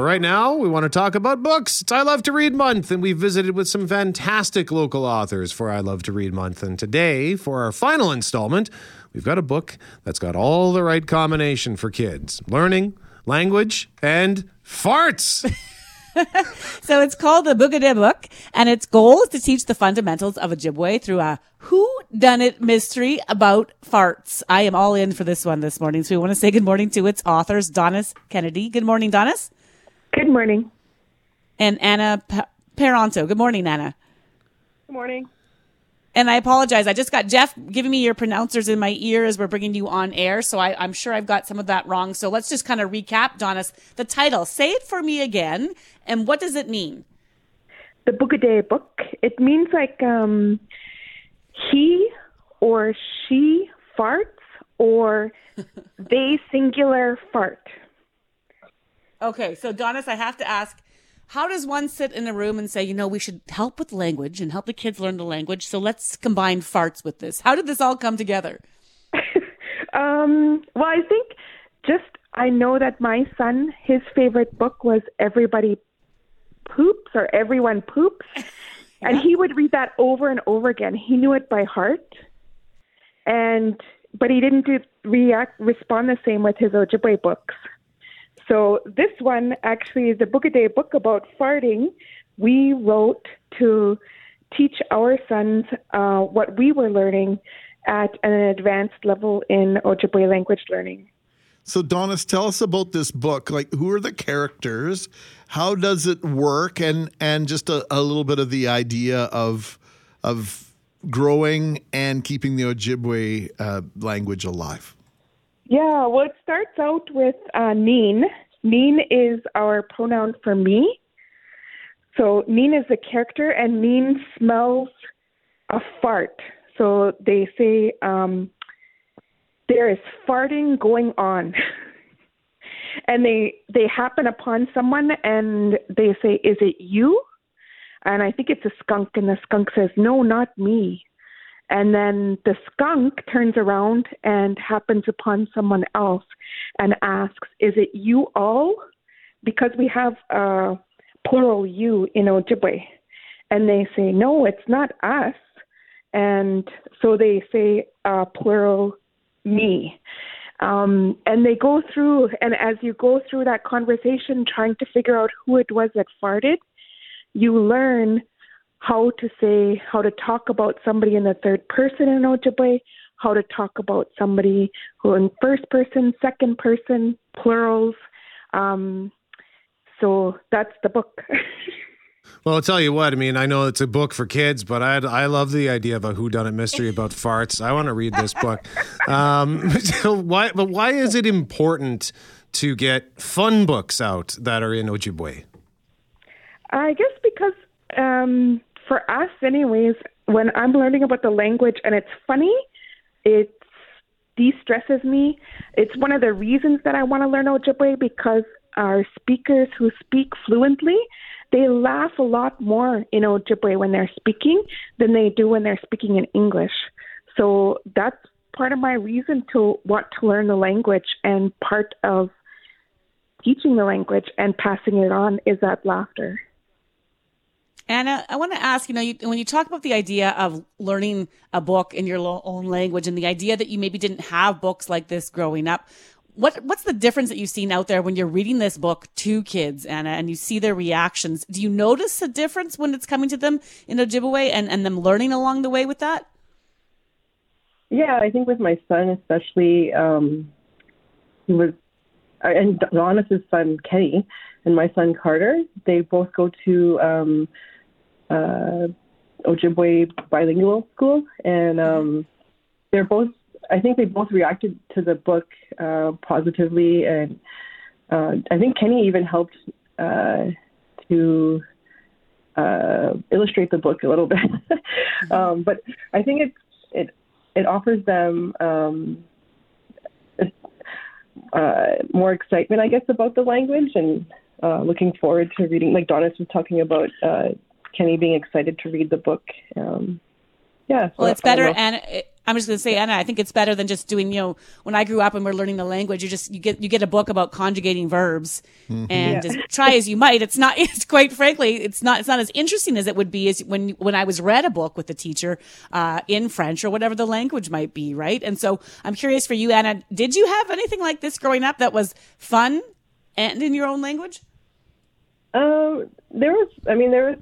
But right now, we want to talk about books. It's I Love to Read Month, and we've visited with some fantastic local authors for I Love to Read Month. And today, for our final installment, we've got a book that's got all the right combination for kids learning, language, and farts. (laughs) So it's called the Boogaday Book, and its goal is to teach the fundamentals of Ojibwe through a who done it mystery about farts. I am all in for this one this morning. So we want to say good morning to its authors, Donis Kennedy. Good morning, Donis. Good morning. And Anna P- Peranto. Good morning, Anna. Good morning. And I apologize. I just got Jeff giving me your pronouncers in my ear as we're bringing you on air. So I, I'm sure I've got some of that wrong. So let's just kind of recap, Donis. The title, say it for me again. And what does it mean? The book a day book. It means like um, he or she farts or they singular fart. Okay, so Donis, I have to ask, how does one sit in a room and say, you know, we should help with language and help the kids learn the language, so let's combine farts with this? How did this all come together? (laughs) Um, well, I think just I know that my son, his favorite book was Everybody Poops or Everyone Poops. (laughs) And he would read that over and over again. He knew it by heart. And but he didn't do, react respond the same with his Ojibwe books. So this one actually is a book a day book about farting. We wrote to teach our sons uh, what we were learning at an advanced level in Ojibwe language learning. So, Donis, tell us about this book. Like, who are the characters? How does it work? And and just a, a little bit of the idea of of growing and keeping the Ojibwe uh, language alive. Yeah, well, it starts out with uh, Neen. Neen is our pronoun for me. So Neen is the character, and Neen smells a fart. So they say um, there is farting going on. (laughs) and they they happen upon someone and they say, "Is it you?" And I think it's a skunk, and the skunk says, "No, not me." And then the skunk turns around and happens upon someone else and asks, "Is it you all?" Because we have a plural "you" in Ojibwe, and they say, "No, it's not us." And so they say plural me. Um, and they go through, and as you go through that conversation, trying to figure out who it was that farted, you learn how to say, how to talk about somebody in the third person in Ojibwe, how to talk about somebody who in first person, second person, plurals. Um, so that's the book. (laughs) Well, I'll tell you what. I mean, I know it's a book for kids, but I I love the idea of a whodunit mystery about farts. I want to read this book. (laughs) Um, so why? But why is it important to get fun books out that are in Ojibwe? I guess because um, for us, anyways, when I'm learning about the language and it's funny, it de-stresses me. It's one of the reasons that I want to learn Ojibwe because our speakers who speak fluently they laugh a lot more in Ojibwe when they're speaking than they do when they're speaking in English. So that's part of my reason to want to learn the language and part of teaching the language and passing it on is that laughter. Anna, I want to ask, you know, you, when you talk about the idea of learning a book in your own language and the idea that you maybe didn't have books like this growing up, what what's the difference that you've seen out there when you're reading this book to kids, Anna, and you see their reactions? Do you notice a difference when it's coming to them in Ojibwe and, and them learning along the way with that? Yeah, I think with my son especially, um, he was, and Donis's son Kenny and my son Carter, they both go to um, uh, Ojibwe bilingual school, and um, they're both I think they both reacted to the book uh, positively, and uh, I think Kenny even helped uh, to uh, illustrate the book a little bit. (laughs) um, but I think it it it offers them um, uh, more excitement, I guess, about the language, and uh, looking forward to reading. Like Donis was talking about, Kenny being excited to read the book. Um, yeah. So well, it's better, and I'm just going to say, Anna, I think it's better than just doing, you know, when I grew up and we're learning the language, you just, you get, you get a book about conjugating verbs mm-hmm. and yeah. try as you might, it's not, (laughs) it's quite frankly, it's not, it's not as interesting as it would be as when, when I was read a book with the teacher, uh, in French or whatever the language might be. Right. And so I'm curious for you, Anna, did you have anything like this growing up that was fun and in your own language? Um, there was, I mean, there was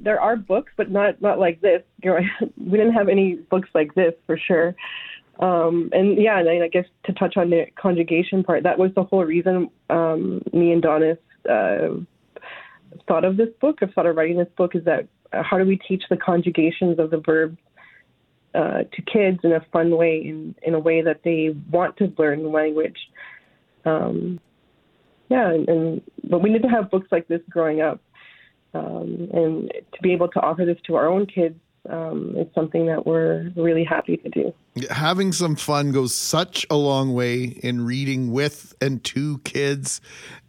there are books, but not not like this. (laughs) You know, we didn't have any books like this for sure. Um, and yeah, and I guess to touch on the conjugation part, that was the whole reason um, me and Donis uh, thought of this book, have thought of writing this book, is that uh, how do we teach the conjugations of the verbs uh, to kids in a fun way, in in a way that they want to learn the language. Um, yeah, and, and but we need to have books like this growing up um, and to be able to offer this to our own kids um, is something that we're really happy to do. Having some fun goes such a long way in reading with and to kids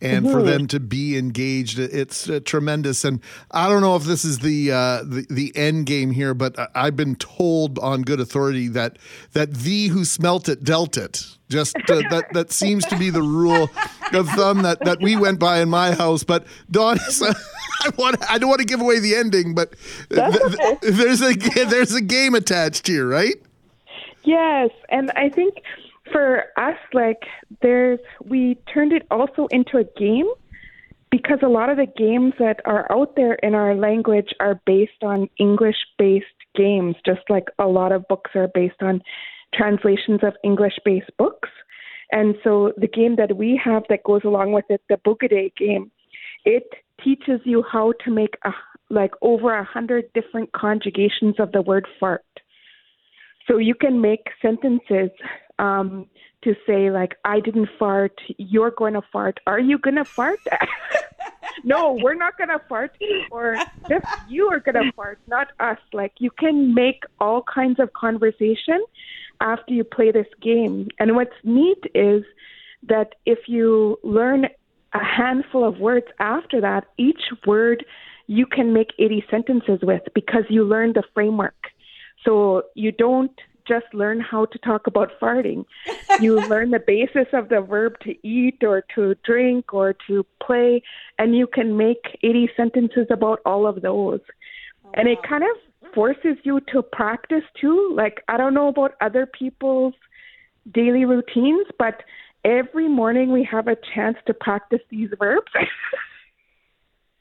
and for Mhm. them to be engaged. It's uh, tremendous. And i don't know if this is the uh, the, the end game here but i've been told on good authority that that thee who smelt it dealt it. Just uh, that that seems to be the rule of thumb that that we went by in my house. But Dawn (laughs) I want I don't want to give away the ending but th- th- there's a (laughs) there's a game attached here right Yes, and I think for us, like there's we turned it also into a game because a lot of the games that are out there in our language are based on English-based games, just like a lot of books are based on translations of English-based books. And so the game that we have that goes along with it, the Boogaday game, it teaches you how to make a, like over a hundred different conjugations of the word fart. So you can make sentences um, to say like, "I didn't fart. You're going to fart. Are you going to fart?" (laughs) no, we're not going to fart, or just you are going to fart, not us. Like you can make all kinds of conversation after you play this game. And what's neat is that if you learn a handful of words after that, each word you can make 80 sentences with because you learn the framework. So you don't just learn how to talk about farting. (laughs) You learn the basis of the verb to eat or to drink or to play, and you can make 80 sentences about all of those. Oh, and it kind of forces you to practice too. Like, I don't know about other people's daily routines, but every morning we have a chance to practice these verbs. (laughs)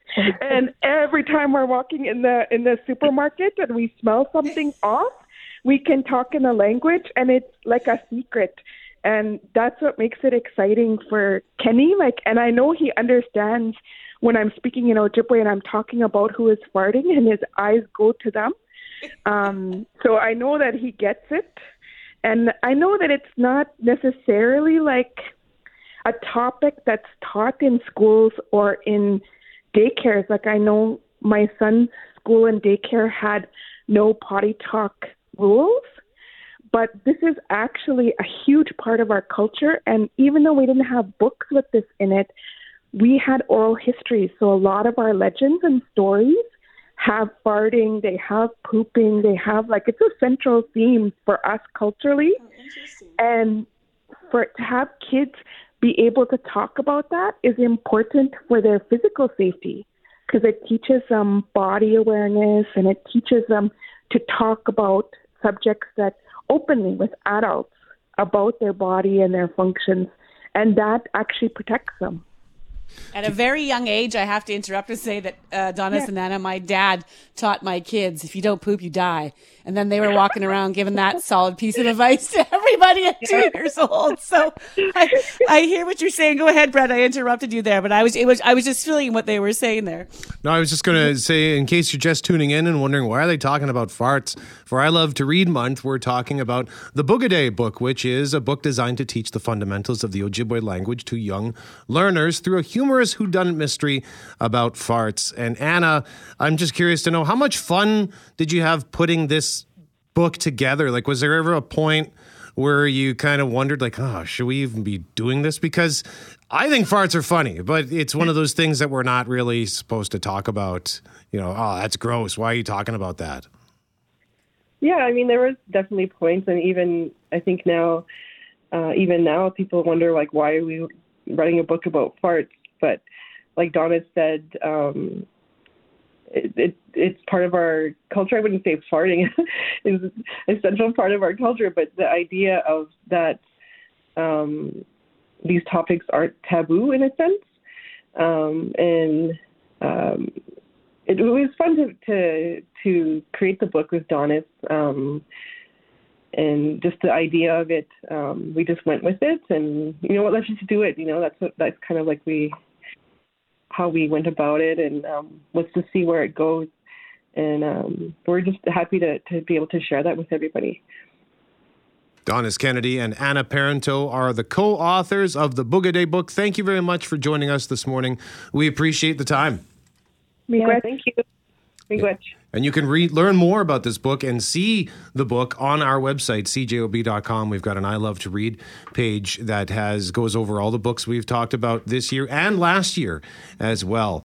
(laughs) and every time we're walking in the in the supermarket and we smell something (laughs) off, we can talk in a language and it's like a secret. And that's what makes it exciting for Kenny. Like and I know he understands when I'm speaking in Ojibwe and I'm talking about who is farting and his eyes go to them. (laughs) Um, so I know that he gets it. And I know that it's not necessarily like a topic that's taught in schools or in daycares. Like I know my son's school and daycare had no potty talk rules, but this is actually a huge part of our culture. And even though we didn't have books with this in it, we had oral history. So a lot of our legends and stories have farting, they have pooping, they have like it's a central theme for us culturally. Oh, and for to have kids be able to talk about that is important for their physical safety because it teaches them body awareness and it teaches them to talk about subjects that openly with adults about their body and their functions and that actually protects them. At a very young age, I have to interrupt and say that uh, Yeah. and Anna, my dad taught my kids, if you don't poop, you die. And then they were walking around giving that solid piece of advice to (laughs) everybody at two years old. So I, I hear what you're saying. Go ahead, Brett. I interrupted you there, but I was, it was, I was just feeling what they were saying there. No, I was just going to say, in case you're just tuning in and wondering why are they talking about farts, for I Love to Read Month, we're talking about the Boogaday book, which is a book designed to teach the fundamentals of the Ojibwe language to young learners through a humorous whodunit mystery about farts. And Anna, I'm just curious to know how much fun did you have putting this book together? Like, was there ever a point where you kind of wondered, like, oh, should we even be doing this? Because I think farts are funny, but it's one of those things that we're not really supposed to talk about. You know, oh, that's gross. Why are you talking about that? Yeah, I mean, there was definitely points, and even I think now, uh, even now, people wonder like, why are we writing a book about farts? But like Donna said, um, it, it it's part of our culture. I wouldn't say farting (laughs) is essential part of our culture, but the idea of that um, these topics aren't taboo in a sense, um, and um, it, was fun to, to to create the book with Donis, um, and just the idea of it. Um, we just went with it, and you know what? Let's just do it. You know, that's what that's kind of like we how we went about it, and um, let's just see where it goes. And um, we're just happy to to be able to share that with everybody. Donis Kennedy and Anna Parento are the co authors of the Boogaday book. Thank you very much for joining us this morning. We appreciate the time. Yeah, thank you. Miigwech. And you can read, learn more about this book and see the book on our website, cjob.com. We've got an I Love to Read page that has goes over all the books we've talked about this year and last year as well.